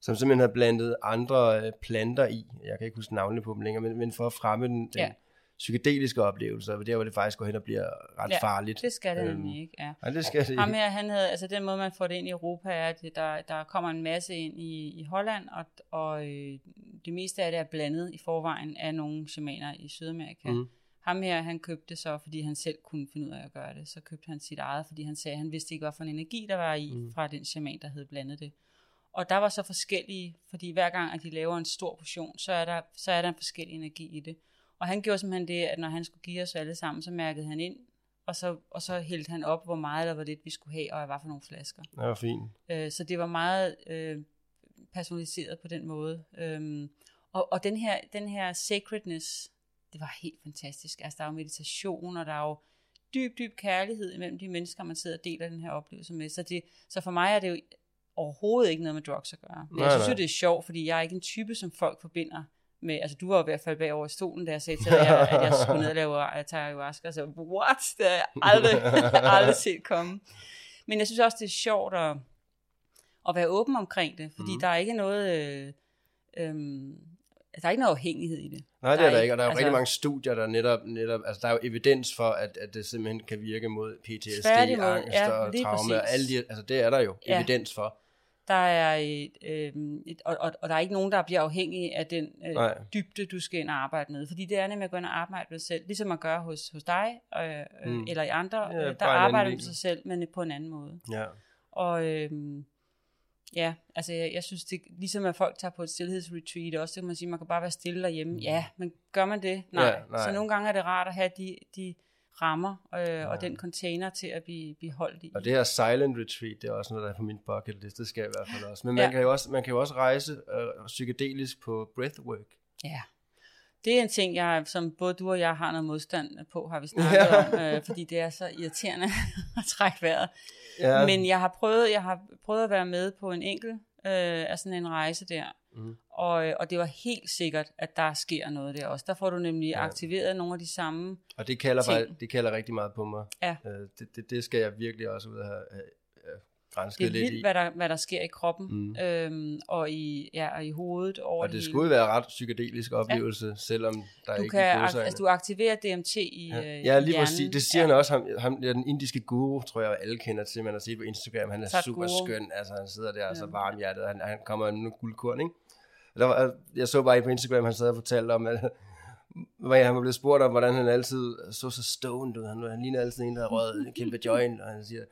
som simpelthen havde blandet andre øh, planter i. Jeg kan ikke huske navnene på dem længere, men, men for at fremme den, den ja. psykedeliske oplevelse, og der hvor det faktisk går hen og bliver ret ja, farligt. det skal det øhm, nemlig ikke, ja. ja. det skal det Ham her, han havde, altså den måde, man får det ind i Europa, er, at der, der kommer en masse ind i, i Holland, og, og øh, det meste af det er blandet i forvejen af nogle shamaner i Sydamerika. Mm ham her, han købte så, fordi han selv kunne finde ud af at gøre det, så købte han sit eget, fordi han sagde, at han vidste ikke, hvad for en energi, der var i mm. fra den shaman, der havde blandet det. Og der var så forskellige, fordi hver gang, at de laver en stor portion, så er der, så er der en forskellig energi i det. Og han gjorde simpelthen det, at når han skulle give os alle sammen, så mærkede han ind, og så, og så hældte han op, hvor meget eller hvor lidt vi skulle have, og hvad for nogle flasker. Det var fint. Øh, så det var meget øh, personaliseret på den måde. Øhm, og, og den her, den her sacredness, det var helt fantastisk. Altså, der er jo meditation, og der er jo dyb, dyb kærlighed imellem de mennesker, man sidder og deler den her oplevelse med. Så, det, så for mig er det jo overhovedet ikke noget med drugs at gøre. Men nej, jeg synes nej. det er sjovt, fordi jeg er ikke en type, som folk forbinder med, altså du var i hvert fald bag over i stolen, da jeg sagde til dig, at jeg, at jeg skulle ned og lave at tage ayahuasca, så what? Det har jeg aldrig, aldrig set komme. Men jeg synes også, det er sjovt at, at være åben omkring det, fordi mm. der er ikke noget, øh, øh, der er ikke noget afhængighed i det. Nej, det er der, der ikke, og der er jo altså, rigtig mange studier, der netop, netop, altså der er jo evidens for, at, at det simpelthen kan virke mod PTSD, angst ja, og traume, og alle de, altså det er der jo ja. evidens for. Der er et, øh, et og, og, og der er ikke nogen, der bliver afhængig af den øh, dybde, du skal ind og arbejde med, fordi det er nemlig at gå ind og arbejde med sig selv, ligesom man gør hos, hos dig, øh, øh, mm. eller i andre, ja, øh, der arbejder med sig selv, men på en anden måde. Ja. Og øh, Ja, altså jeg, jeg synes, det ligesom at folk tager på et stillhedsretreat også, så kan man sige, man kan bare være stille derhjemme. Mm. Ja, men gør man det? Nej. Ja, nej. Så nogle gange er det rart at have de, de rammer øh, ja. og den container til at blive, blive holdt i. Og det her silent retreat, det er også noget, der er på min bucket list, det skal jeg i hvert fald også. Men man, ja. kan, jo også, man kan jo også rejse øh, psykedelisk på breathwork. Ja. Det er en ting, jeg, som både du og jeg har noget modstand på, har vi snakket ja. om, øh, fordi det er så irriterende *laughs* at trække vejret. Ja. Men jeg har prøvet, jeg har prøvet at være med på en enkelt øh, af sådan en rejse der. Mm. Og, og det var helt sikkert, at der sker noget der også. Der får du nemlig ja. aktiveret nogle af de samme Og det kalder, ting. det kalder rigtig meget på mig. Ja. Øh, det, det, det skal jeg virkelig også ud af have, det er vildt, hvad der, hvad der sker i kroppen, mm. øhm, og, i, ja, og i hovedet. Over og det, det skulle være ret psykedelisk oplevelse, ja. selvom der du ikke kan, er altså, du aktiverer DMT i Ja, øh, ja lige præcis. Det siger ja. han også. Ham, ham, ja, den indiske guru, tror jeg, alle kender til. Man har set på Instagram. Han er Tak super guru. skøn. Altså, han sidder der ja. så varm hjertet. Han, han kommer med guldkorn, ikke? Der var, jeg så bare på Instagram, han sad og fortalte om, at hvor han var blevet spurgt om, hvordan han altid så så stoned ud. Han, han ligner altid en, der har røget en kæmpe joint, og han siger,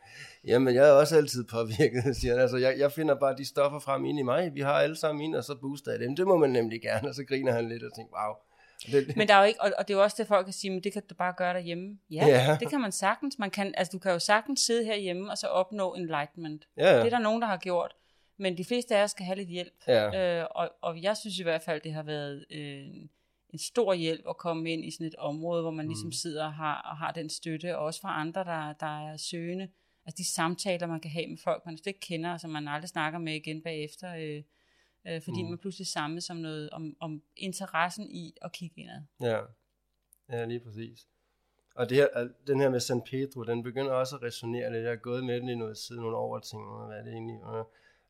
jamen jeg er også altid påvirket, *laughs* siger han. Altså, jeg, jeg finder bare de stoffer frem ind i mig, vi har alle sammen ind, og så booster jeg dem. Det må man nemlig gerne, og så griner han lidt og tænker, wow. Det, *laughs* men der er jo ikke, og, og det er jo også det, folk kan sige, men det kan du bare gøre derhjemme. Ja, ja, det kan man sagtens. Man kan, altså, du kan jo sagtens sidde herhjemme, og så opnå enlightenment. Ja, ja. Det er der nogen, der har gjort. Men de fleste af os skal have lidt hjælp. Ja. Øh, og, og jeg synes i hvert fald, det har været... Øh, en stor hjælp at komme ind i sådan et område, hvor man ligesom mm. sidder og har, og har den støtte, og også fra andre, der, der er søgende. Altså de samtaler, man kan have med folk, man ikke kender, og som man aldrig snakker med igen bagefter, øh, øh, fordi mm. man pludselig samler som noget om, om interessen i at kigge indad. Ja, ja lige præcis. Og det her, den her med San Pedro, den begynder også at resonere lidt. Jeg har gået med den i noget siden nogle år og tænkt, hvad er det egentlig?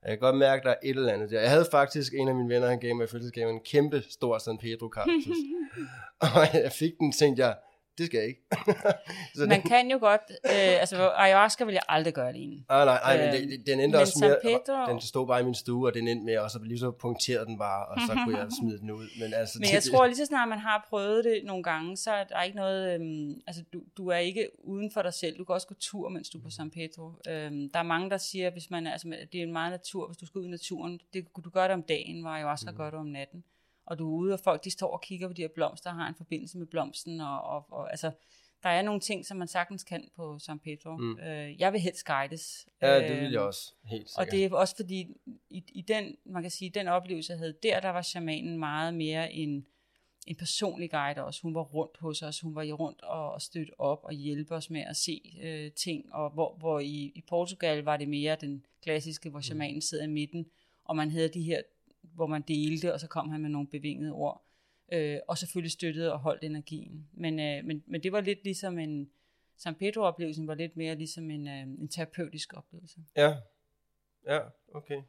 Jeg kan godt mærke, at der er et eller andet der. Jeg havde faktisk en af mine venner, han gav mig i fødselsdagsgave en kæmpe stor San Pedro kaktus. *laughs* og jeg fik den, tænkte jeg, det skal jeg ikke. *laughs* så Man det... kan jo godt, øh, altså ayahuasca vil jeg aldrig gøre alene. Ah, nej, nej, men det, den endte også med, Pedro... den stod bare i min stue, og den endte med, og så lige så punkterede den bare, og så kunne jeg *laughs* smide den ud. Men, altså, men jeg det, tror lige så snart man har prøvet det nogle gange, så er der ikke noget, øhm, altså du, du er ikke uden for dig selv, du kan også gå tur, mens du er på San Pedro. Øhm, der er mange, der siger, hvis man altså det er en meget natur, hvis du skal ud i naturen, det, du gør det om dagen, hvor ayahuasca mm. gør det om natten og du er ude, og folk de står og kigger på de her blomster, og har en forbindelse med blomsten, og, og, og altså, der er nogle ting, som man sagtens kan på San Pedro. Mm. Øh, jeg vil helst guides. Ja, det vil jeg øh, også, helt sikkert. Og det er også fordi, i, i den, man kan sige, den oplevelse, jeg havde der, der var shamanen meget mere en, en personlig guide også. Hun var rundt hos os, hun var rundt og, og støtte op og hjælpe os med at se øh, ting, og hvor, hvor i, i Portugal var det mere den klassiske, hvor mm. shamanen sidder i midten, og man havde de her hvor man delte, og så kom han med nogle bevingede ord. Øh, og selvfølgelig støttede og holdt energien. Men, øh, men, men det var lidt ligesom en, San Pedro-oplevelsen var lidt mere ligesom en, øh, en terapeutisk oplevelse. Ja, ja, okay.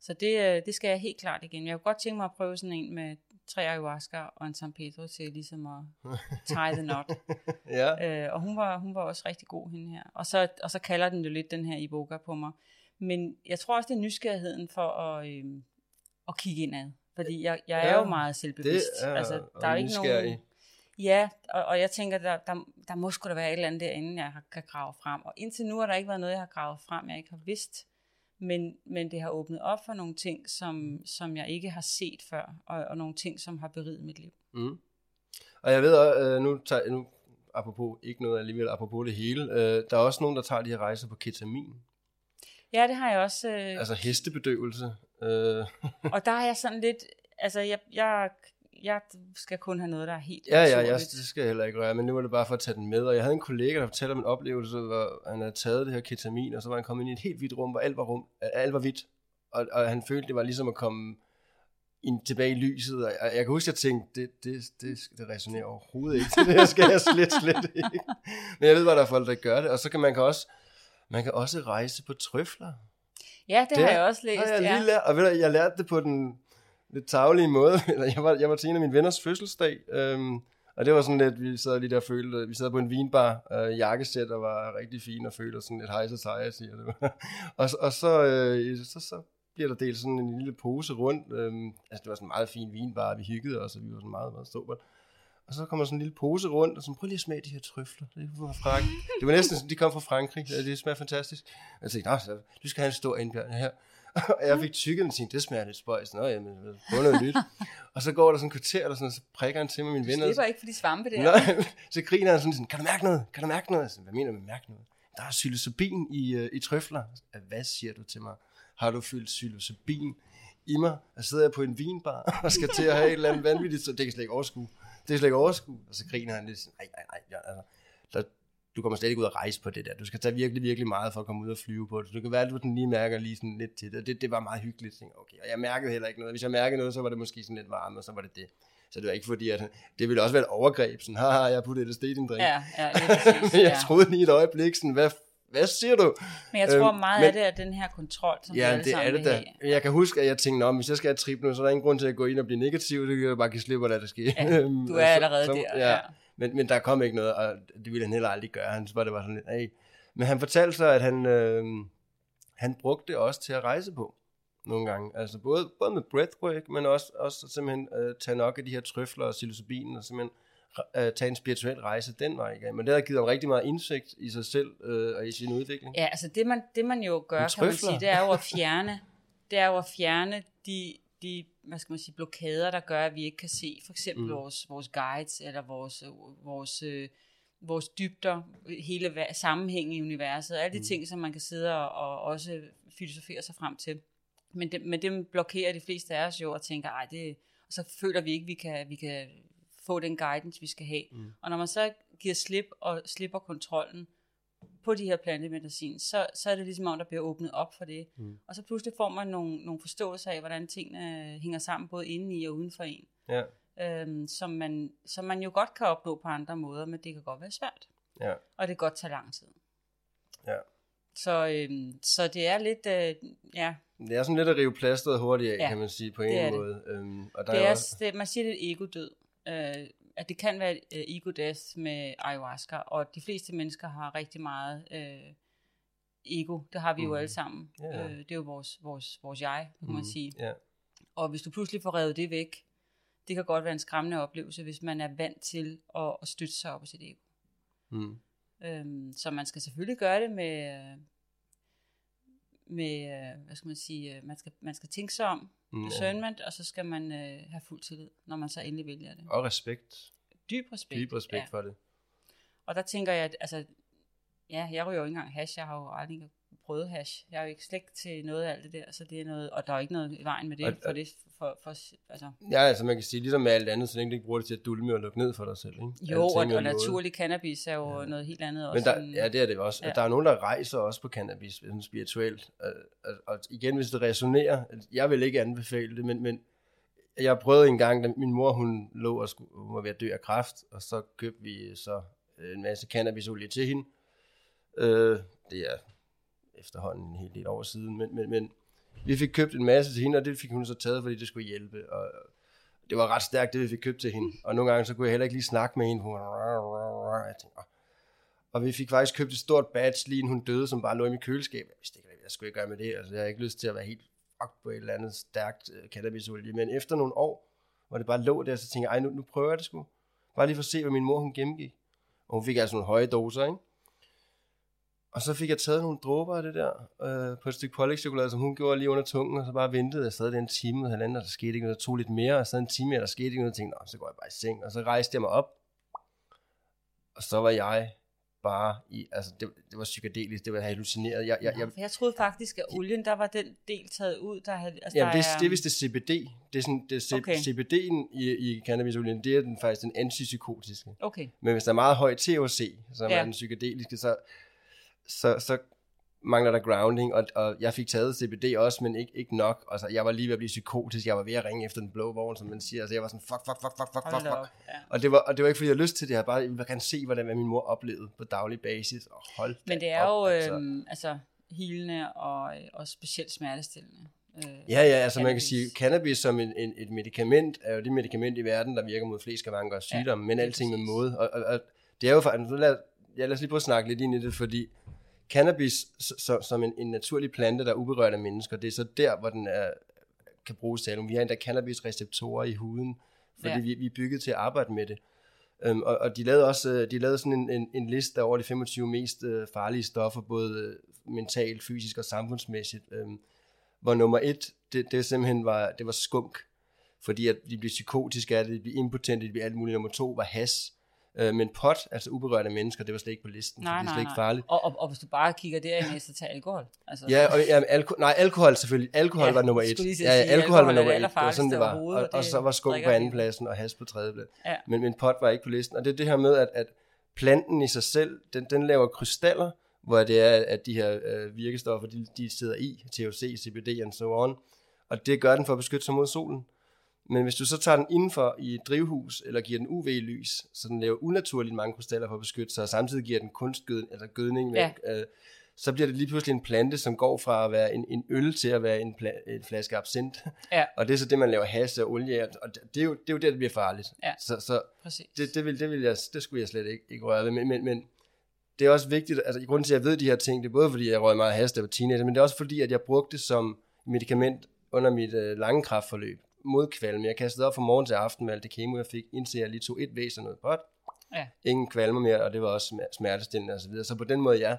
Så det, øh, det skal jeg helt klart igen. Jeg kunne godt tænke mig at prøve sådan en med tre ayahuasca og en San Pedro til ligesom at tie the knot. *laughs* ja. øh, og hun var, hun var også rigtig god, hende her. Og så, og så kalder den jo lidt den her Iboga på mig. Men jeg tror også, det er nysgerrigheden for at, øh, at kigge indad. Fordi jeg, jeg er ja, jo meget selvbevidst. Det er, altså, der er ikke nogen... Ja, og, og jeg tænker, der, der, der må sgu da være et eller andet derinde, jeg kan grave frem. Og indtil nu har der ikke været noget, jeg har gravet frem, jeg ikke har vidst. Men, men det har åbnet op for nogle ting, som, som jeg ikke har set før, og, og nogle ting, som har beriget mit liv. Mm. Og jeg ved, øh, nu, tager, nu apropos ikke noget alligevel, apropos det hele, øh, der er også nogen, der tager de her rejser på ketamin. Ja, det har jeg også. Øh... Altså hestebedøvelse. Øh. *laughs* og der er jeg sådan lidt, altså jeg, jeg, jeg skal kun have noget, der er helt Ja, ja, jeg, det skal jeg heller ikke røre, men nu var det bare for at tage den med. Og jeg havde en kollega, der fortalte om en oplevelse, hvor han havde taget det her ketamin, og så var han kommet ind i et helt hvidt rum, hvor alt var, rum, alt var hvidt. Og, og han følte, det var ligesom at komme ind tilbage i lyset. Og jeg, jeg kan huske, at jeg tænkte, det, det, det, det resonerer overhovedet ikke. *laughs* Det skal jeg slet, slet ikke. Men jeg ved, hvad der er folk, der gør det. Og så kan man kan også, man kan også rejse på trøfler. Ja, det, det har jeg også læst. jeg ja. lige lært, og ved du, jeg lærte det på den lidt taglige måde. *laughs* jeg, var, jeg var til en af mine venners fødselsdag, øhm, og det var sådan lidt, vi sad lige der og følte, vi sad på en vinbar, øh, jakkesæt, der var rigtig fin og følte sådan lidt hejse sig, siger det. *laughs* og, og så, øh, så, så bliver der delt sådan en lille pose rundt. Øhm, altså det var sådan en meget fin vinbar, vi hyggede os, og vi var sådan meget, meget stort. Og så kommer sådan en lille pose rundt, og så prøv lige at smage de her trøfler. Det var, fra, *laughs* det var næsten sådan, de kom fra Frankrig. Ja, det smager fantastisk. Og jeg tænkte, så, du skal have en stor indbjørn her. *laughs* Og jeg fik tykket og tænkte, det smager lidt spøjs. Nå, jamen, få noget nyt. Og så går der sådan en kvarter, og, sådan, og så prikker han til mig min venner. Det var ikke for de svampe der. *laughs* Nej, så griner han sådan, sådan, kan du mærke noget? Kan du mærke noget? Så, hvad mener du med mærke noget? Der er psilocybin i, uh, i trøfler. Hvad siger du til mig? Har du fyldt psilocybin i mig? Jeg sidder jeg på en vinbar og skal til at have et eller andet vanvittigt, så det kan slet ikke overskue det er slet ikke overskud. Og så griner han lidt sådan, nej, nej, nej, altså, der, du kommer slet ikke ud og rejse på det der. Du skal tage virkelig, virkelig meget for at komme ud og flyve på det. Så det kan være, at du lige mærker lige sådan lidt til det. Det, det var meget hyggeligt. Tænkte, okay. Og jeg mærkede heller ikke noget. Hvis jeg mærkede noget, så var det måske sådan lidt varmt, og så var det det. Så det var ikke fordi, at det ville også være et overgreb. Sådan, haha, jeg har puttet LSD i din drink. Ja, ja, præcis, *laughs* jeg troede lige et øjeblik, sådan, hvad, hvad siger du? Men jeg tror øhm, meget men, af det er den her kontrol, som ja, det er det da. Jeg kan huske, at jeg tænkte, om hvis jeg skal have trip nu, så er der ingen grund til at gå ind og blive negativ, det kan jeg bare give slip og lade det ske. Ja, du *laughs* er allerede så, der. Ja. Men, men der kom ikke noget, og det ville han heller aldrig gøre. Han var det var sådan lidt, hey. Men han fortalte så, at han, øh, han brugte det også til at rejse på nogle gange. Altså både, både med breathwork, men også, også simpelthen øh, tage nok af de her trøfler og psilocybin, og simpelthen øh, tage en spirituel rejse den vej igen. Men det har givet ham rigtig meget indsigt i sig selv øh, og i sin udvikling. Ja, altså det man, det man jo gør, kan man sige, det er jo at *laughs* fjerne, det er jo at fjerne de, de hvad skal man sige, blokader, der gør, at vi ikke kan se for eksempel mm. vores, vores guides, eller vores, vores, øh, vores dybder, hele sammenhæng i universet, alle de mm. ting, som man kan sidde og, og også filosofere sig frem til. Men det, men det blokerer de fleste af os jo, og tænker, ej, det, og så føler vi ikke, vi kan, vi kan få den guidance, vi skal have. Mm. Og når man så giver slip og slipper kontrollen på de her plantemedicin, så, så er det ligesom om, der bliver åbnet op for det. Mm. Og så pludselig får man nogle, nogle forståelser af, hvordan tingene hænger sammen, både inde i og uden for en. Ja. Øhm, som, man, som man jo godt kan opnå på andre måder, men det kan godt være svært. Ja. Og det kan godt tage lang tid. Ja. Så, øhm, så det er lidt, øh, ja, Det er sådan lidt at rive plasteret hurtigt af, ja, kan man sige, på en måde. Øhm, og der det er, er også... det, man siger, det er ego-død. Øh, at det kan være uh, ego-death med ayahuasca, og de fleste mennesker har rigtig meget øh, ego. Det har vi mm. jo alle sammen. Yeah. Øh, det er jo vores, vores, vores jeg, kan mm. man sige. Yeah. Og hvis du pludselig får revet det væk, det kan godt være en skræmmende oplevelse, hvis man er vant til at, at støtte sig op på sit ego. Mm. Øhm, så man skal selvfølgelig gøre det med, med hvad skal man sige, man skal, man skal tænke sig om, mm. discernment, og så skal man øh, have fuld tillid, når man så endelig vælger det. Og respekt. Dyb respekt. Dyb respekt ja. for det. Og der tænker jeg, at altså, ja, jeg ryger jo ikke engang hash, jeg har jo aldrig prøvet hash. Jeg er jo ikke slægt til noget af alt det der, så det er noget, og der er jo ikke noget i vejen med det, og, for det, for, for, altså. Ja, altså man kan sige, ligesom med alt andet, så længe du ikke bruger det til at dulme og lukke ned for dig selv, ikke? Jo, og, og naturlig cannabis er jo ja. noget helt andet også. Men der, ja, det er det også. Ja. Der er nogen, der rejser også på cannabis, sådan spirituelt, og, og, og igen, hvis det resonerer, jeg vil ikke anbefale det, men, men jeg prøvede en gang, da min mor hun lå og skulle, hun var ved at dø af kræft, og så købte vi så en masse cannabisolie til hende. Øh, det er efterhånden en hel del år siden, men, men, men vi fik købt en masse til hende, og det fik hun så taget, fordi det skulle hjælpe, og det var ret stærkt, det vi fik købt til hende, og nogle gange så kunne jeg heller ikke lige snakke med hende, hun jeg tænkte, og vi fik faktisk købt et stort batch, lige hun døde, som bare lå i mit køleskab. Jeg vidste ikke, hvad jeg skulle gøre med det, altså jeg har ikke lyst til at være helt fucked på et eller andet stærkt uh, cannabisolie, men efter nogle år, hvor det bare lå der, så tænkte jeg, ej, nu, nu prøver jeg det sgu. Bare lige for at se, hvad min mor hun gennemgik. Og hun fik altså nogle høje doser, ikke? Og så fik jeg taget nogle dråber af det der, øh, på et stykke pålægtschokolade, som hun gjorde lige under tungen, og så bare ventede jeg stadig en time, og halvanden, og der skete ikke noget. Jeg tog lidt mere, og så en time, og der skete ikke noget, og tænkte, så går jeg bare i seng. Og så rejste jeg mig op, og så var jeg bare i, altså det, det var psykedelisk, det var hallucineret. Jeg, jeg, jeg, jeg troede faktisk, at olien, der var den del taget ud, der havde... Altså jamen, det, er, det er vist det CBD. Det er sådan, det er okay. CBD'en i, i cannabisolien, det er den faktisk den antipsykotiske. Okay. Men hvis der er meget høj THC, som ja. er den psykedeliske, så, så, så mangler der grounding, og, og jeg fik taget CBD også, men ikke, ikke nok. Altså, jeg var lige ved at blive psykotisk, jeg var ved at ringe efter den blå vogn, som man siger. Altså, jeg var sådan, fuck, fuck, fuck, fuck, fuck, fuck, fuck. Ja. Og, det var, og det var ikke, fordi jeg havde lyst til det, jeg bare jeg ville gerne se, hvordan min mor oplevede på daglig basis. Og hold men det er op, jo altså. Øhm, altså, hilende og, og specielt smertestillende. Øh, ja, ja, altså cannabis. man kan sige, cannabis som en, en, et medicament, er jo det medicament i verden, der virker mod flest skavanker og sygdomme, ja, men alting med måde. Og, og, og, det er jo faktisk, lad, ja, lad os lige prøve at snakke lidt ind i det, fordi cannabis som en, en naturlig plante, der er uberørt af mennesker, det er så der, hvor den er, kan bruges til. Vi har endda cannabis-receptorer i huden, fordi ja. vi, vi er bygget til at arbejde med det. Um, og, og de lavede også øh, de lavede sådan en, en, en liste over de 25 mest uh, farlige stoffer, både mentalt, fysisk og samfundsmæssigt. Um, hvor nummer et, det, det simpelthen var, det var skunk, fordi at de blev psykotiske af det, de blev impotente, de blev alt muligt. Nummer to var has, Øh, men pot, altså uberørte mennesker, det var slet ikke på listen, nej, så det er slet nej, ikke farligt. Og, og, og hvis du bare kigger derind, så tager alkohol. Altså. Ja, og, ja alko- nej, alkohol selvfølgelig. Alkohol ja, var nummer et. Ja, ja, alkohol, alkohol var nummer et. Det var sådan, det var. Og, og, så var skum på anden pladsen, og has på tredje plads. Ja. Men, men pot var ikke på listen. Og det er det her med, at, at planten i sig selv, den, den laver krystaller, hvor det er, at de her øh, virkestoffer, de, de sidder i, THC, CBD og så on. Og det gør den for at beskytte sig mod solen. Men hvis du så tager den indenfor i et drivhus, eller giver den UV-lys, så den laver unaturligt mange krystaller for at beskytte sig, og samtidig giver den kunstgødning, altså gødning, med, ja. øh, så bliver det lige pludselig en plante, som går fra at være en, en øl til at være en, pla- en flaske absint. Ja. *laughs* og det er så det, man laver has og olie, og det er jo, det er jo det, der bliver farligt. Ja. Så, så det, det, vil, det, vil jeg, det skulle jeg slet ikke, ikke røre ved. Men, men, men det er også vigtigt, altså i grunden til, at jeg ved de her ting, det er både fordi, jeg røg meget has, da jeg var teenager, men det er også fordi, at jeg brugte det som medicament under mit øh, lange kraftforløb mod kvalme. Jeg kastede op fra morgen til aften med alt det kemo, jeg fik, indtil jeg lige tog et væs og noget pot. Ja. Ingen kvalme mere, og det var også smertestillende og så videre. Så på den måde, ja,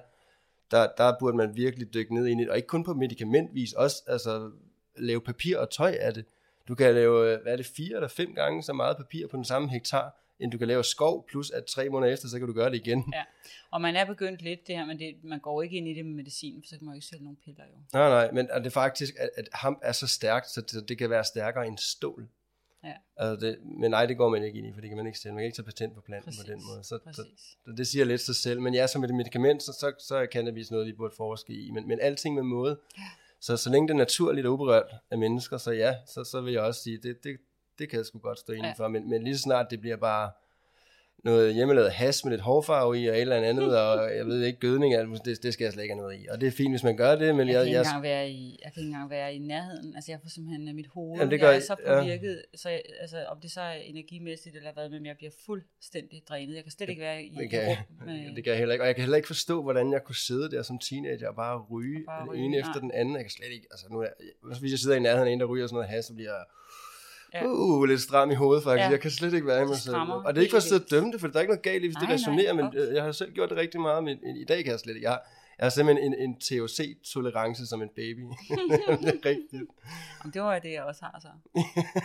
der, der burde man virkelig dykke ned i det. Og ikke kun på medikamentvis, også altså, lave papir og tøj af det. Du kan lave, øh, hvad er det, fire eller fem gange så meget papir på den samme hektar, end du kan lave skov, plus at tre måneder efter, så kan du gøre det igen. Ja, og man er begyndt lidt det her, men det, man går ikke ind i det med medicin, for så kan man jo ikke sælge nogle piller jo. Nej, nej, men er det faktisk, at, at ham er så stærkt, så det, det kan være stærkere end stål. Ja. Altså det, men nej, det går man ikke ind i, for det kan man ikke sælge. Man kan ikke tage patent på planten Præcis. på den måde. Så, så, så, det siger lidt sig selv. Men ja, som et medicament, så, så, så er cannabis noget, vi burde forske i. Men, men alting med måde. Ja. Så så længe det er naturligt og uberørt af mennesker, så ja, så, så vil jeg også sige, det, det, det kan jeg sgu godt stå indenfor. Ja. Men, men lige så snart det bliver bare noget hjemmelavet has med lidt hårfarve i og et eller andet, og jeg ved ikke, gødning, det, det skal jeg slet ikke have noget i. Og det er fint, hvis man gør det, men jeg, jeg, kan, ikke jeg, være i, jeg kan ikke engang være i nærheden. Altså jeg får simpelthen mit hoved, Jamen, det gør, jeg er så påvirket, ja. så jeg, altså, om det så er energimæssigt eller hvad, men jeg bliver fuldstændig drænet. Jeg kan slet ikke være i det kan, rum med, det kan jeg heller ikke. Og jeg kan heller ikke forstå, hvordan jeg kunne sidde der som teenager og bare ryge og bare den ryge, ene nej. efter den anden. Jeg kan slet ikke, altså nu, er, hvis jeg sidder i nærheden af en, der ryger sådan noget has, så bliver jeg ja. uh, lidt stram i hovedet faktisk. Ja. Jeg kan slet ikke være i mig selv. Og det er ikke for at sidde og dømme det, for der er ikke noget galt i, hvis nej, det resonerer, nej, men jeg har selv gjort det rigtig meget, men i dag kan jeg slet ikke. Jeg har, jeg har simpelthen en, en THC-tolerance som en baby. *laughs* det er *laughs* rigtigt. Jamen, det var det, jeg også har så.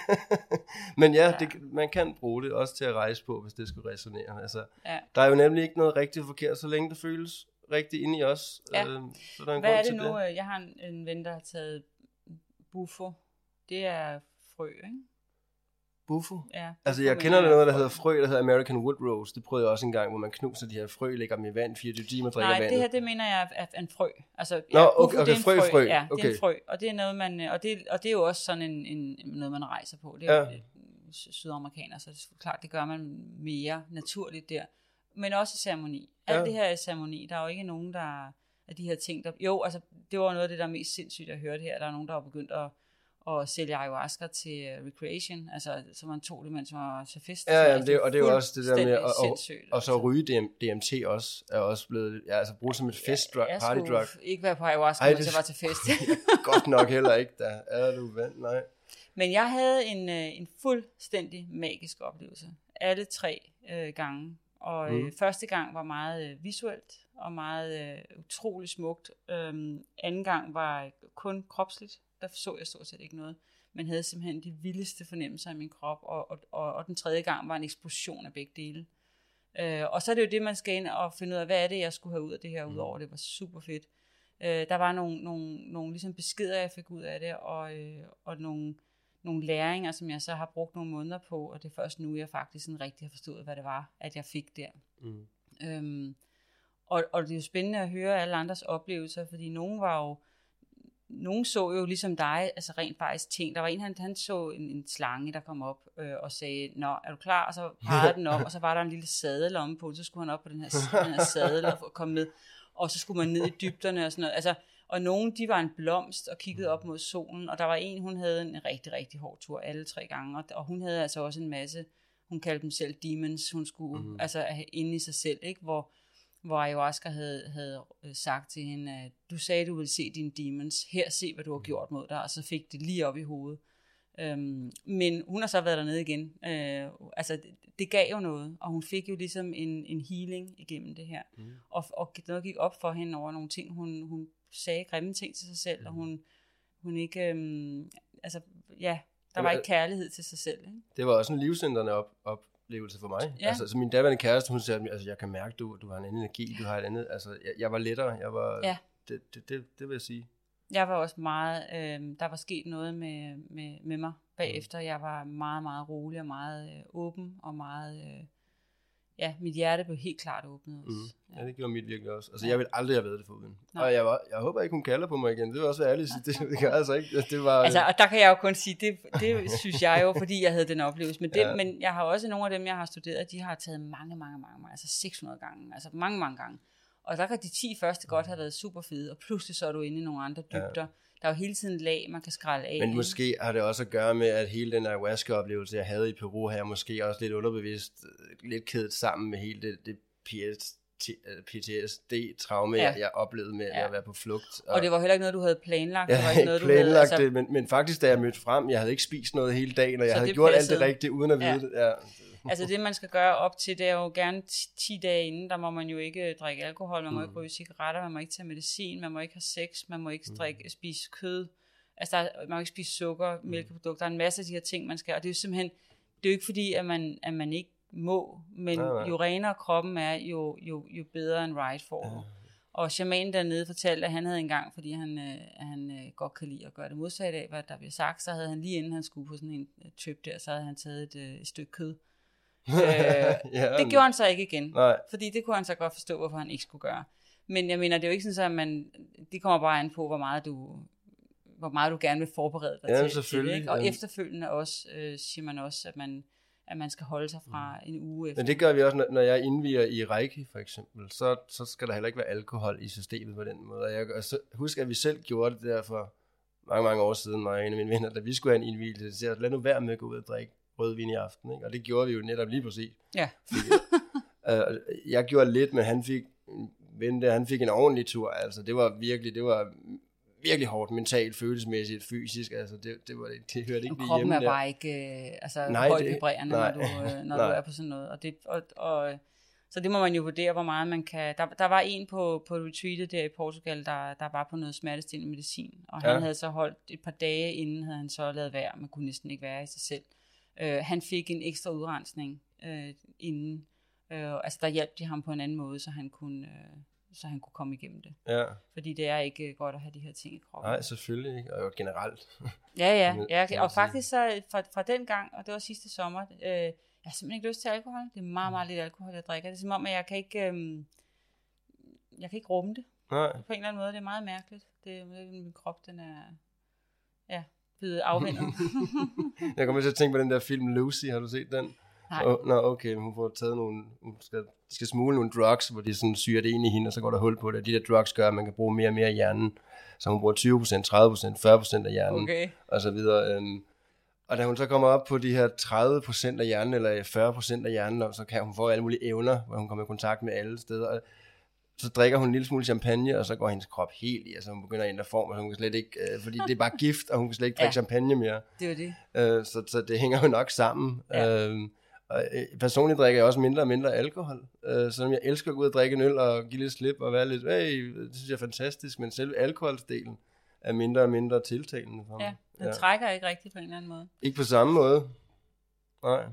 *laughs* men ja, ja. Det, man kan bruge det også til at rejse på, hvis det skulle resonere. Altså, ja. Der er jo nemlig ikke noget rigtigt forkert, så længe det føles rigtigt inde i os. Ja. Øh, så der er en Hvad er det nu? Det. Jeg har en, en ven, der har taget bufo. Det er frø, ikke? Bufo? Ja. Altså, jeg kender noget, der hedder frø, der hedder American Wood Rose. Det prøvede jeg også en gang, hvor man knuser de her frø, lægger dem i vand, 24 timer, drikker Nej, vandet. det her, det mener jeg er en frø. Altså, Nå, ja, okay, okay, frø, frø, frø. Ja, okay. det er en frø. Og det er noget, man, og det, og det er jo også sådan en, en, noget, man rejser på. Det er ja. sydamerikaner, så det er klart, det gør man mere naturligt der. Men også ceremoni. Alt ja. det her er ceremoni. Der er jo ikke nogen, der af de her ting, der... Jo, altså, det var noget af det, der er mest sindssygt, jeg hørte her. Der er nogen, der har begyndt at og sælge ayahuasca til uh, recreation, altså så man tog det, mens man var til fest. Ja, ja det, og det er jo også det der med, og, og, og så ryge DMT også, er også blevet, ja, altså bruge som et fest drug, party drug. Jeg ikke være på ayahuasca, Ej, mens jeg var til fest. *laughs* godt nok heller ikke, der er du vant, nej. Men jeg havde en, øh, en fuldstændig magisk oplevelse, alle tre øh, gange. Og mm. øh, første gang var meget øh, visuelt og meget øh, utrolig smukt. Øhm, anden gang var kun kropsligt der så jeg stort set ikke noget, men havde simpelthen de vildeste fornemmelser i min krop, og, og, og, og den tredje gang var en eksplosion af begge dele. Øh, og så er det jo det, man skal ind og finde ud af, hvad er det, jeg skulle have ud af det her, udover det var super fedt. Øh, der var nogle, nogle, nogle ligesom beskeder, jeg fik ud af det, og, øh, og nogle, nogle læringer, som jeg så har brugt nogle måneder på, og det er først nu, jeg faktisk sådan rigtig har forstået, hvad det var, at jeg fik der. Mm. Øhm, og, og det er jo spændende at høre alle andres oplevelser, fordi nogen var jo nogen så jo ligesom dig, altså rent faktisk ting. Der var en, han, han så en, en slange, der kom op øh, og sagde, Nå, er du klar? Og så pegede *laughs* den op, og så var der en lille sadel om på, så skulle han op på den her, den her sadel og komme med. Og så skulle man ned i dybderne og sådan noget. Altså, og nogen, de var en blomst og kiggede op mod solen, og der var en, hun havde en rigtig, rigtig hård tur alle tre gange, og, og hun havde altså også en masse, hun kaldte dem selv demons, hun skulle mm. altså inde i sig selv, ikke? Hvor, hvor ayahuasca havde, havde øh, sagt til hende, du sagde, du ville se dine demons, her se, hvad du har gjort mod dig, og så fik det lige op i hovedet. Øhm, men hun har så været dernede igen. Øh, altså, det, det gav jo noget, og hun fik jo ligesom en, en healing igennem det her. Mm. Og, og noget gik op for hende over nogle ting. Hun, hun sagde grimme ting til sig selv, mm. og hun, hun ikke, øhm, altså, ja, der var ikke kærlighed til sig selv. Ikke? Det var også en livsændrende op, op, oplevelse for mig. Ja. Altså, så min daværende kæreste, hun sagde, altså, jeg kan mærke, du, du har en anden energi, du har et andet, altså, jeg, jeg var lettere, jeg var, ja. det, det, det, det vil jeg sige. Jeg var også meget, øh, der var sket noget med, med, med mig bagefter. Mm. Jeg var meget, meget rolig og meget øh, åben og meget, øh, ja, mit hjerte blev helt klart åbnet også. Mm. Ja. ja, det gjorde mit virkelig også. Altså, ja. jeg vil aldrig have været det for uden. Og jeg, var, jeg håber ikke, hun kalder på mig igen. Det var også ærligt det, det gør altså ikke. Det var, altså, og der kan jeg jo kun sige, det, det synes jeg jo, fordi jeg havde den oplevelse. Men, det, ja. men jeg har også nogle af dem, jeg har studeret, de har taget mange, mange, mange, mange altså 600 gange, altså mange, mange gange. Og der kan de 10 første godt have været super fede, og pludselig så er du inde i nogle andre dybder. Ja der er jo hele tiden lag, man kan skralde af. Men måske har det også at gøre med, at hele den ayahuasca-oplevelse, jeg havde i Peru her, måske også lidt underbevidst, øh, lidt kædet sammen med hele det, det PTSD-traume, ja. jeg oplevede med ja. at være på flugt. Og, og det var heller ikke noget, du havde planlagt? Jeg det var ikke noget, planlagt du havde, altså... det, men, men faktisk da jeg mødte frem, jeg havde ikke spist noget hele dagen, og jeg så havde gjort passede. alt det rigtige uden at vide ja. det. Ja. Altså det, man skal gøre op til, det er jo gerne 10 dage inden, der må man jo ikke drikke alkohol, man må mm. ikke ryge cigaretter, man må ikke tage medicin, man må ikke have sex, man må ikke mm. drikke, spise kød, altså der, man må ikke spise sukker, mm. mælkeprodukter, der er en masse af de her ting, man skal, og det er jo simpelthen, det er jo ikke fordi, at man, at man ikke må, men ja, ja. jo renere kroppen er, jo, jo, jo bedre en ride får ja. Og shamanen dernede fortalte, at han havde engang, fordi han, øh, han øh, godt kan lide at gøre det modsatte af, hvad der bliver sagt, så havde han lige inden han skulle på sådan en øh, trip der, så havde han taget et, øh, et stykke kød. Øh, *laughs* ja, det gjorde han så ikke igen, nej. fordi det kunne han så godt forstå, hvorfor han ikke skulle gøre. Men jeg mener, det er jo ikke sådan, at man, det kommer bare an på, hvor meget du, hvor meget du gerne vil forberede dig ja, til. Selvfølgelig, til, ikke? Og ja. efterfølgende også, øh, siger man også, at man at man skal holde sig fra mm. en uge efter. Men det gør vi også, når jeg indviger i Reiki for eksempel, så, så skal der heller ikke være alkohol i systemet på den måde. Og jeg og så, husker, at vi selv gjorde det der for mange, mange år siden, mig og en af mine venner, da vi skulle have en indvielse, så lad nu være med at gå ud og drikke rødvin i aften. Ikke? Og det gjorde vi jo netop lige præcis. Ja. Fordi, øh, jeg gjorde lidt, men han fik, ven der, han fik en ordentlig tur. Altså, det var virkelig, det var virkelig hårdt mentalt, følelsesmæssigt, fysisk. Altså, det, det, var, det, det hørte ikke lige hjemme der. er bare ikke øh, altså, nej, højt vibrerende, nej, når, du, øh, når *laughs* du er på sådan noget. Og det, og, og, så det må man jo vurdere, hvor meget man kan... Der, der var en på, på retreatet der i Portugal, der, der var på noget smertestillende medicin, og han ja. havde så holdt et par dage inden, havde han så lavet værd, man kunne næsten ikke være i sig selv. Øh, han fik en ekstra udrensning øh, inden, øh, altså der hjalp de ham på en anden måde, så han kunne... Øh, så han kunne komme igennem det. Ja. Fordi det er ikke godt at have de her ting i kroppen. Nej, selvfølgelig ikke, og generelt. *laughs* ja, ja, ja. og faktisk så fra, fra den gang, og det var sidste sommer, øh, jeg har simpelthen ikke lyst til alkohol. Det er meget, meget lidt alkohol, jeg drikker. Det er som om, at jeg kan ikke, øh, jeg kan ikke rumme det. Nej. På en eller anden måde, det er meget mærkeligt. Det, min krop, den er, ja, blevet afvendet. *laughs* jeg kommer til at tænke på den der film Lucy, har du set den? Nej. Oh, nå, okay, hun får taget nogle, hun skal, de skal smule nogle drugs, hvor de sådan syrer det ind i hende, og så går der hul på det. De der drugs gør, at man kan bruge mere og mere af hjernen. Så hun bruger 20%, 30%, 40% af hjernen, okay. og så videre. Øhm, og da hun så kommer op på de her 30% af hjernen, eller 40% af hjernen, så kan hun få alle mulige evner, hvor hun kommer i kontakt med alle steder. Så drikker hun en lille smule champagne, og så går hendes krop helt i, altså hun begynder at ændre form, og hun kan slet ikke, øh, fordi det er bare gift, og hun kan slet ikke *laughs* drikke ja, champagne mere. Det er det. Øh, så, så det hænger jo nok sammen. Ja. Øhm, og øh, personligt drikker jeg også mindre og mindre alkohol. Øh, selvom jeg elsker at gå ud og drikke en øl og give lidt slip og være lidt, hey, det synes jeg er fantastisk, men selv alkoholsdelen er mindre og mindre tiltalende for mig. Ja, den ja. trækker ikke rigtigt på en eller anden måde. Ikke på samme måde. Nej,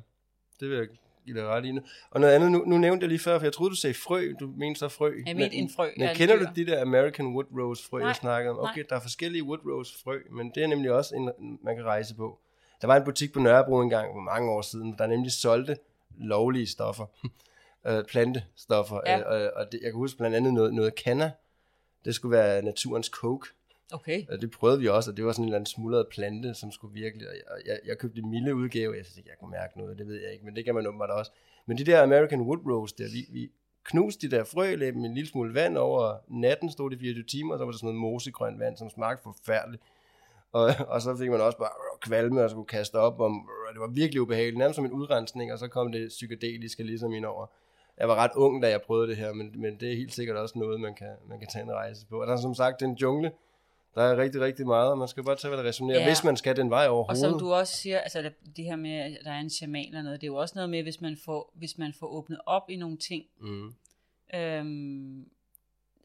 det vil jeg give dig ret i nu. Og noget andet, nu, nu nævnte jeg lige før, for jeg troede, du sagde frø, du mente så frø. Jeg mente en frø. Men kender du de der American Wood Rose frø, nej, jeg snakkede om? Okay, nej. der er forskellige Wood Rose frø, men det er nemlig også en, man kan rejse på. Der var en butik på Nørrebro engang for mange år siden, der nemlig solgte lovlige stoffer, *laughs* øh, plantestoffer, ja. øh, og det, jeg kan huske blandt andet noget, noget canna, det skulle være naturens coke. Okay. Og det prøvede vi også, og det var sådan en eller anden smuldret plante, som skulle virkelig, og jeg, jeg, jeg købte en milde udgave, jeg synes ikke, jeg kunne mærke noget, det ved jeg ikke, men det kan man åbenbart også. Men de der American Wood Rose der, vi, vi knuste de der frø, med en lille smule vand over natten, stod det 24 timer, og så var der sådan noget mosegrønt vand, som smagte forfærdeligt. Og, *laughs* og så fik man også bare kvalme og skulle kaste op. Om, det var virkelig ubehageligt, nærmest som en udrensning, og så kom det psykedeliske ligesom ind over. Jeg var ret ung, da jeg prøvede det her, men, men det er helt sikkert også noget, man kan, man kan tage en rejse på. Og der er som sagt en jungle, der er rigtig, rigtig meget, og man skal bare tage, hvad der resonerer, ja. hvis man skal den vej overhovedet. Og som du også siger, altså det her med, at der er en shaman eller noget, det er jo også noget med, hvis man får, hvis man får åbnet op i nogle ting, mm. øhm,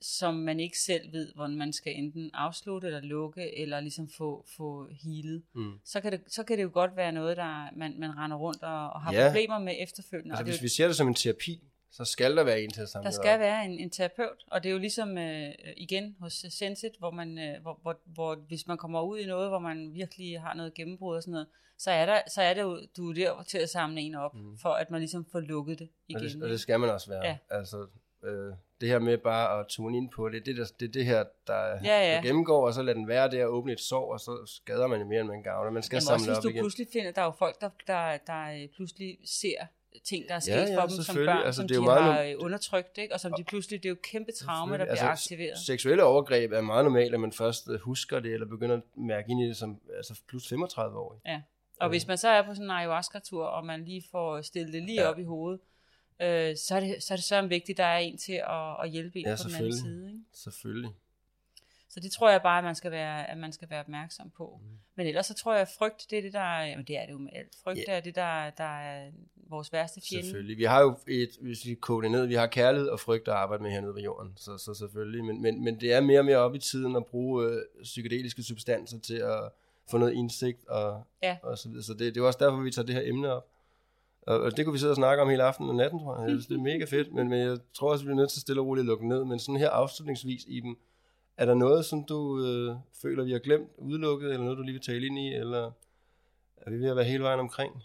som man ikke selv ved, hvordan man skal enten afslutte eller lukke, eller ligesom få, få healet, mm. så, kan det, så kan det jo godt være noget, der man, man render rundt og, og har ja. problemer med efterfølgende. Altså, og hvis det, vi ser det som en terapi, så skal der være en til at samle Der skal op. være en, en terapeut, og det er jo ligesom øh, igen hos Sensit, hvor, man, øh, hvor, hvor, hvor hvis man kommer ud i noget, hvor man virkelig har noget gennembrud og sådan noget, så er, der, så er det jo, du er der til at samle en op, mm. for at man ligesom får lukket det igen. Og det, og det skal man også være. Ja. Altså, øh, det her med bare at tune ind på det, det er det, det her, der, ja, ja. der gennemgår, og så lader den være der og åbne et sår, og så skader man jo mere, end man gavner. Man skal Jamen samle også, hvis du igen. pludselig finder, der er jo folk, der, der, der pludselig ser ting, der er sket ja, ja, for dem som børn, altså, som det er de har meget, undertrykt, ikke? og som de pludselig, det er jo kæmpe traume, der bliver altså, aktiveret. Seksuelle overgreb er meget normalt, at man først øh, husker det, eller begynder at mærke ind i det som altså plus 35 år. Ja, og hvis man så er på sådan en ayahuasca-tur, og man lige får stillet det lige ja. op i hovedet, øh, så, er det, så er det så vigtigt, at der er en til at, at hjælpe en ja, på den anden side. Ikke? Selvfølgelig. Så det tror jeg bare, at man skal være, at man skal være opmærksom på. Mm. Men ellers så tror jeg, at frygt, det er det, der er, jamen det er det jo med alt. Frygt yeah. er det, der, der er vores værste fjende. Selvfølgelig. Vi har jo, et, hvis vi koger det ned, vi har kærlighed og frygt at arbejde med hernede på jorden. Så, så selvfølgelig. Men, men, men det er mere og mere op i tiden at bruge øh, psykedeliske substanser til at få noget indsigt og, ja. og så videre. Så det, det er også derfor, vi tager det her emne op. Og det kunne vi sidde og snakke om hele aftenen og natten, tror jeg. jeg synes, det er mega fedt, men, men jeg tror også, vi er nødt til at stille og roligt lukke ned. Men sådan her afslutningsvis i dem, er der noget, som du øh, føler, vi har glemt, udelukket, eller noget, du lige vil tale ind i, eller er vi ved at være hele vejen omkring?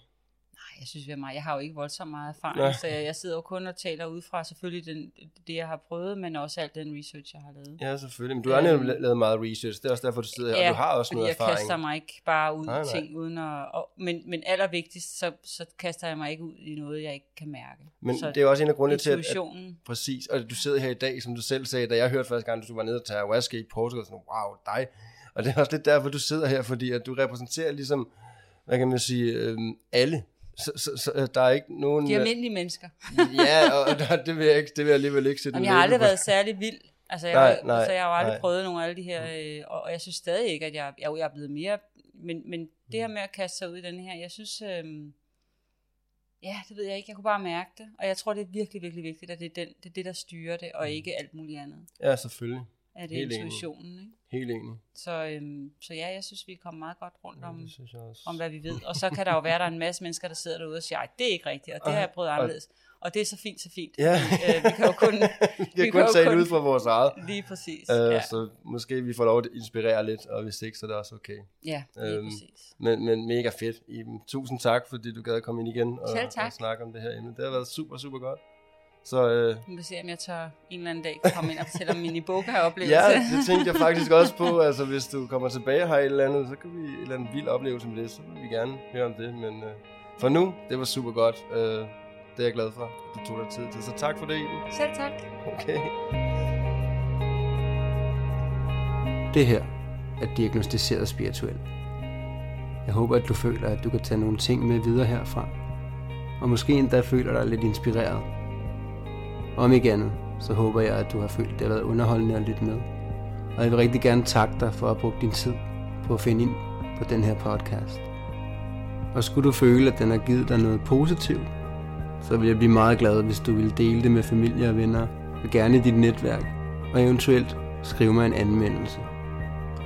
Jeg synes, vi er meget. Jeg har jo ikke voldsomt meget erfaring, ja. så jeg, jeg sidder jo kun og taler ud fra selvfølgelig den, det, jeg har prøvet, men også alt den research, jeg har lavet. Ja, selvfølgelig. Men du har øhm, lavet meget research. Det er også derfor, du sidder her, ja, og du har også noget erfaring. jeg kaster mig ikke bare ud i ting uden at... Og, men, men allervigtigst, så, så kaster jeg mig ikke ud i noget, jeg ikke kan mærke. Men så det er også en af grundene til, at, at... Præcis. Og du sidder her i dag, som du selv sagde, da jeg hørte første gang, du var nede og tage ayahuasca i Portugal, sådan, wow, dig. Og det er også lidt derfor, du sidder her, fordi at du repræsenterer ligesom, hvad kan man sige, øh, alle så, så, så øh, der er ikke nogen... De almindelige mennesker. *laughs* ja, og *laughs* der, det, vil jeg ikke, det vil jeg alligevel ikke sætte Jamen, jeg har aldrig været særlig vild. Altså, jeg, nej, nej, så jeg har aldrig nej. prøvet nogle af alle de her, øh, og, og jeg synes stadig ikke, at jeg, jeg, jeg er blevet mere, men, men det her med at kaste sig ud i den her, jeg synes, øh, ja, det ved jeg ikke, jeg kunne bare mærke det, og jeg tror, det er virkelig, virkelig vigtigt, at det er, den, det, er det, der styrer det, og ikke alt muligt andet. Ja, selvfølgelig. At det er intuitionen, ikke? Helt enig. Så, øhm, så ja, jeg synes, vi er kommet meget godt rundt om, ja, om, hvad vi ved. Og så kan der jo være, der er en masse mennesker, der sidder derude og siger, det er ikke rigtigt, og det har jeg prøvet anderledes. Og det er så fint, så fint. Ja. øh, vi kan jo kun, *laughs* vi kan kun tage kun, ud fra vores eget. Lige præcis. Øh, ja. Så måske vi får lov at inspirere lidt, og hvis ikke, så er det også okay. Ja, lige øhm, præcis. Men, men mega fedt, Iben. Tusind tak, fordi du gad at komme ind igen og, og snakke om det her emne. Det har været super, super godt. Så, øh, vi må se, om jeg tør en eller anden dag komme ind og fortælle om min Iboga-oplevelse. ja, det *laughs* tænkte jeg faktisk også på. Altså, hvis du kommer tilbage her et eller andet, så kan vi en eller anden vild oplevelse med det. Så vil vi gerne høre om det. Men øh, for nu, det var super godt. Øh, det er jeg glad for, at du tog dig tid til. Så tak for det, Iben. Selv tak. Okay. Det her er diagnostiseret spirituelt. Jeg håber, at du føler, at du kan tage nogle ting med videre herfra. Og måske endda føler dig lidt inspireret om ikke andet, så håber jeg, at du har følt, at det har været underholdende at lytte med. Og jeg vil rigtig gerne takke dig for at have brugt din tid på at finde ind på den her podcast. Og skulle du føle, at den har givet dig noget positivt, så vil jeg blive meget glad, hvis du vil dele det med familie og venner, og gerne i dit netværk, og eventuelt skrive mig en anmeldelse.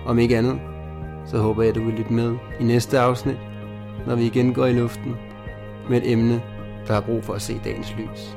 Om ikke andet, så håber jeg, at du vil lytte med i næste afsnit, når vi igen går i luften med et emne, der har brug for at se dagens lys.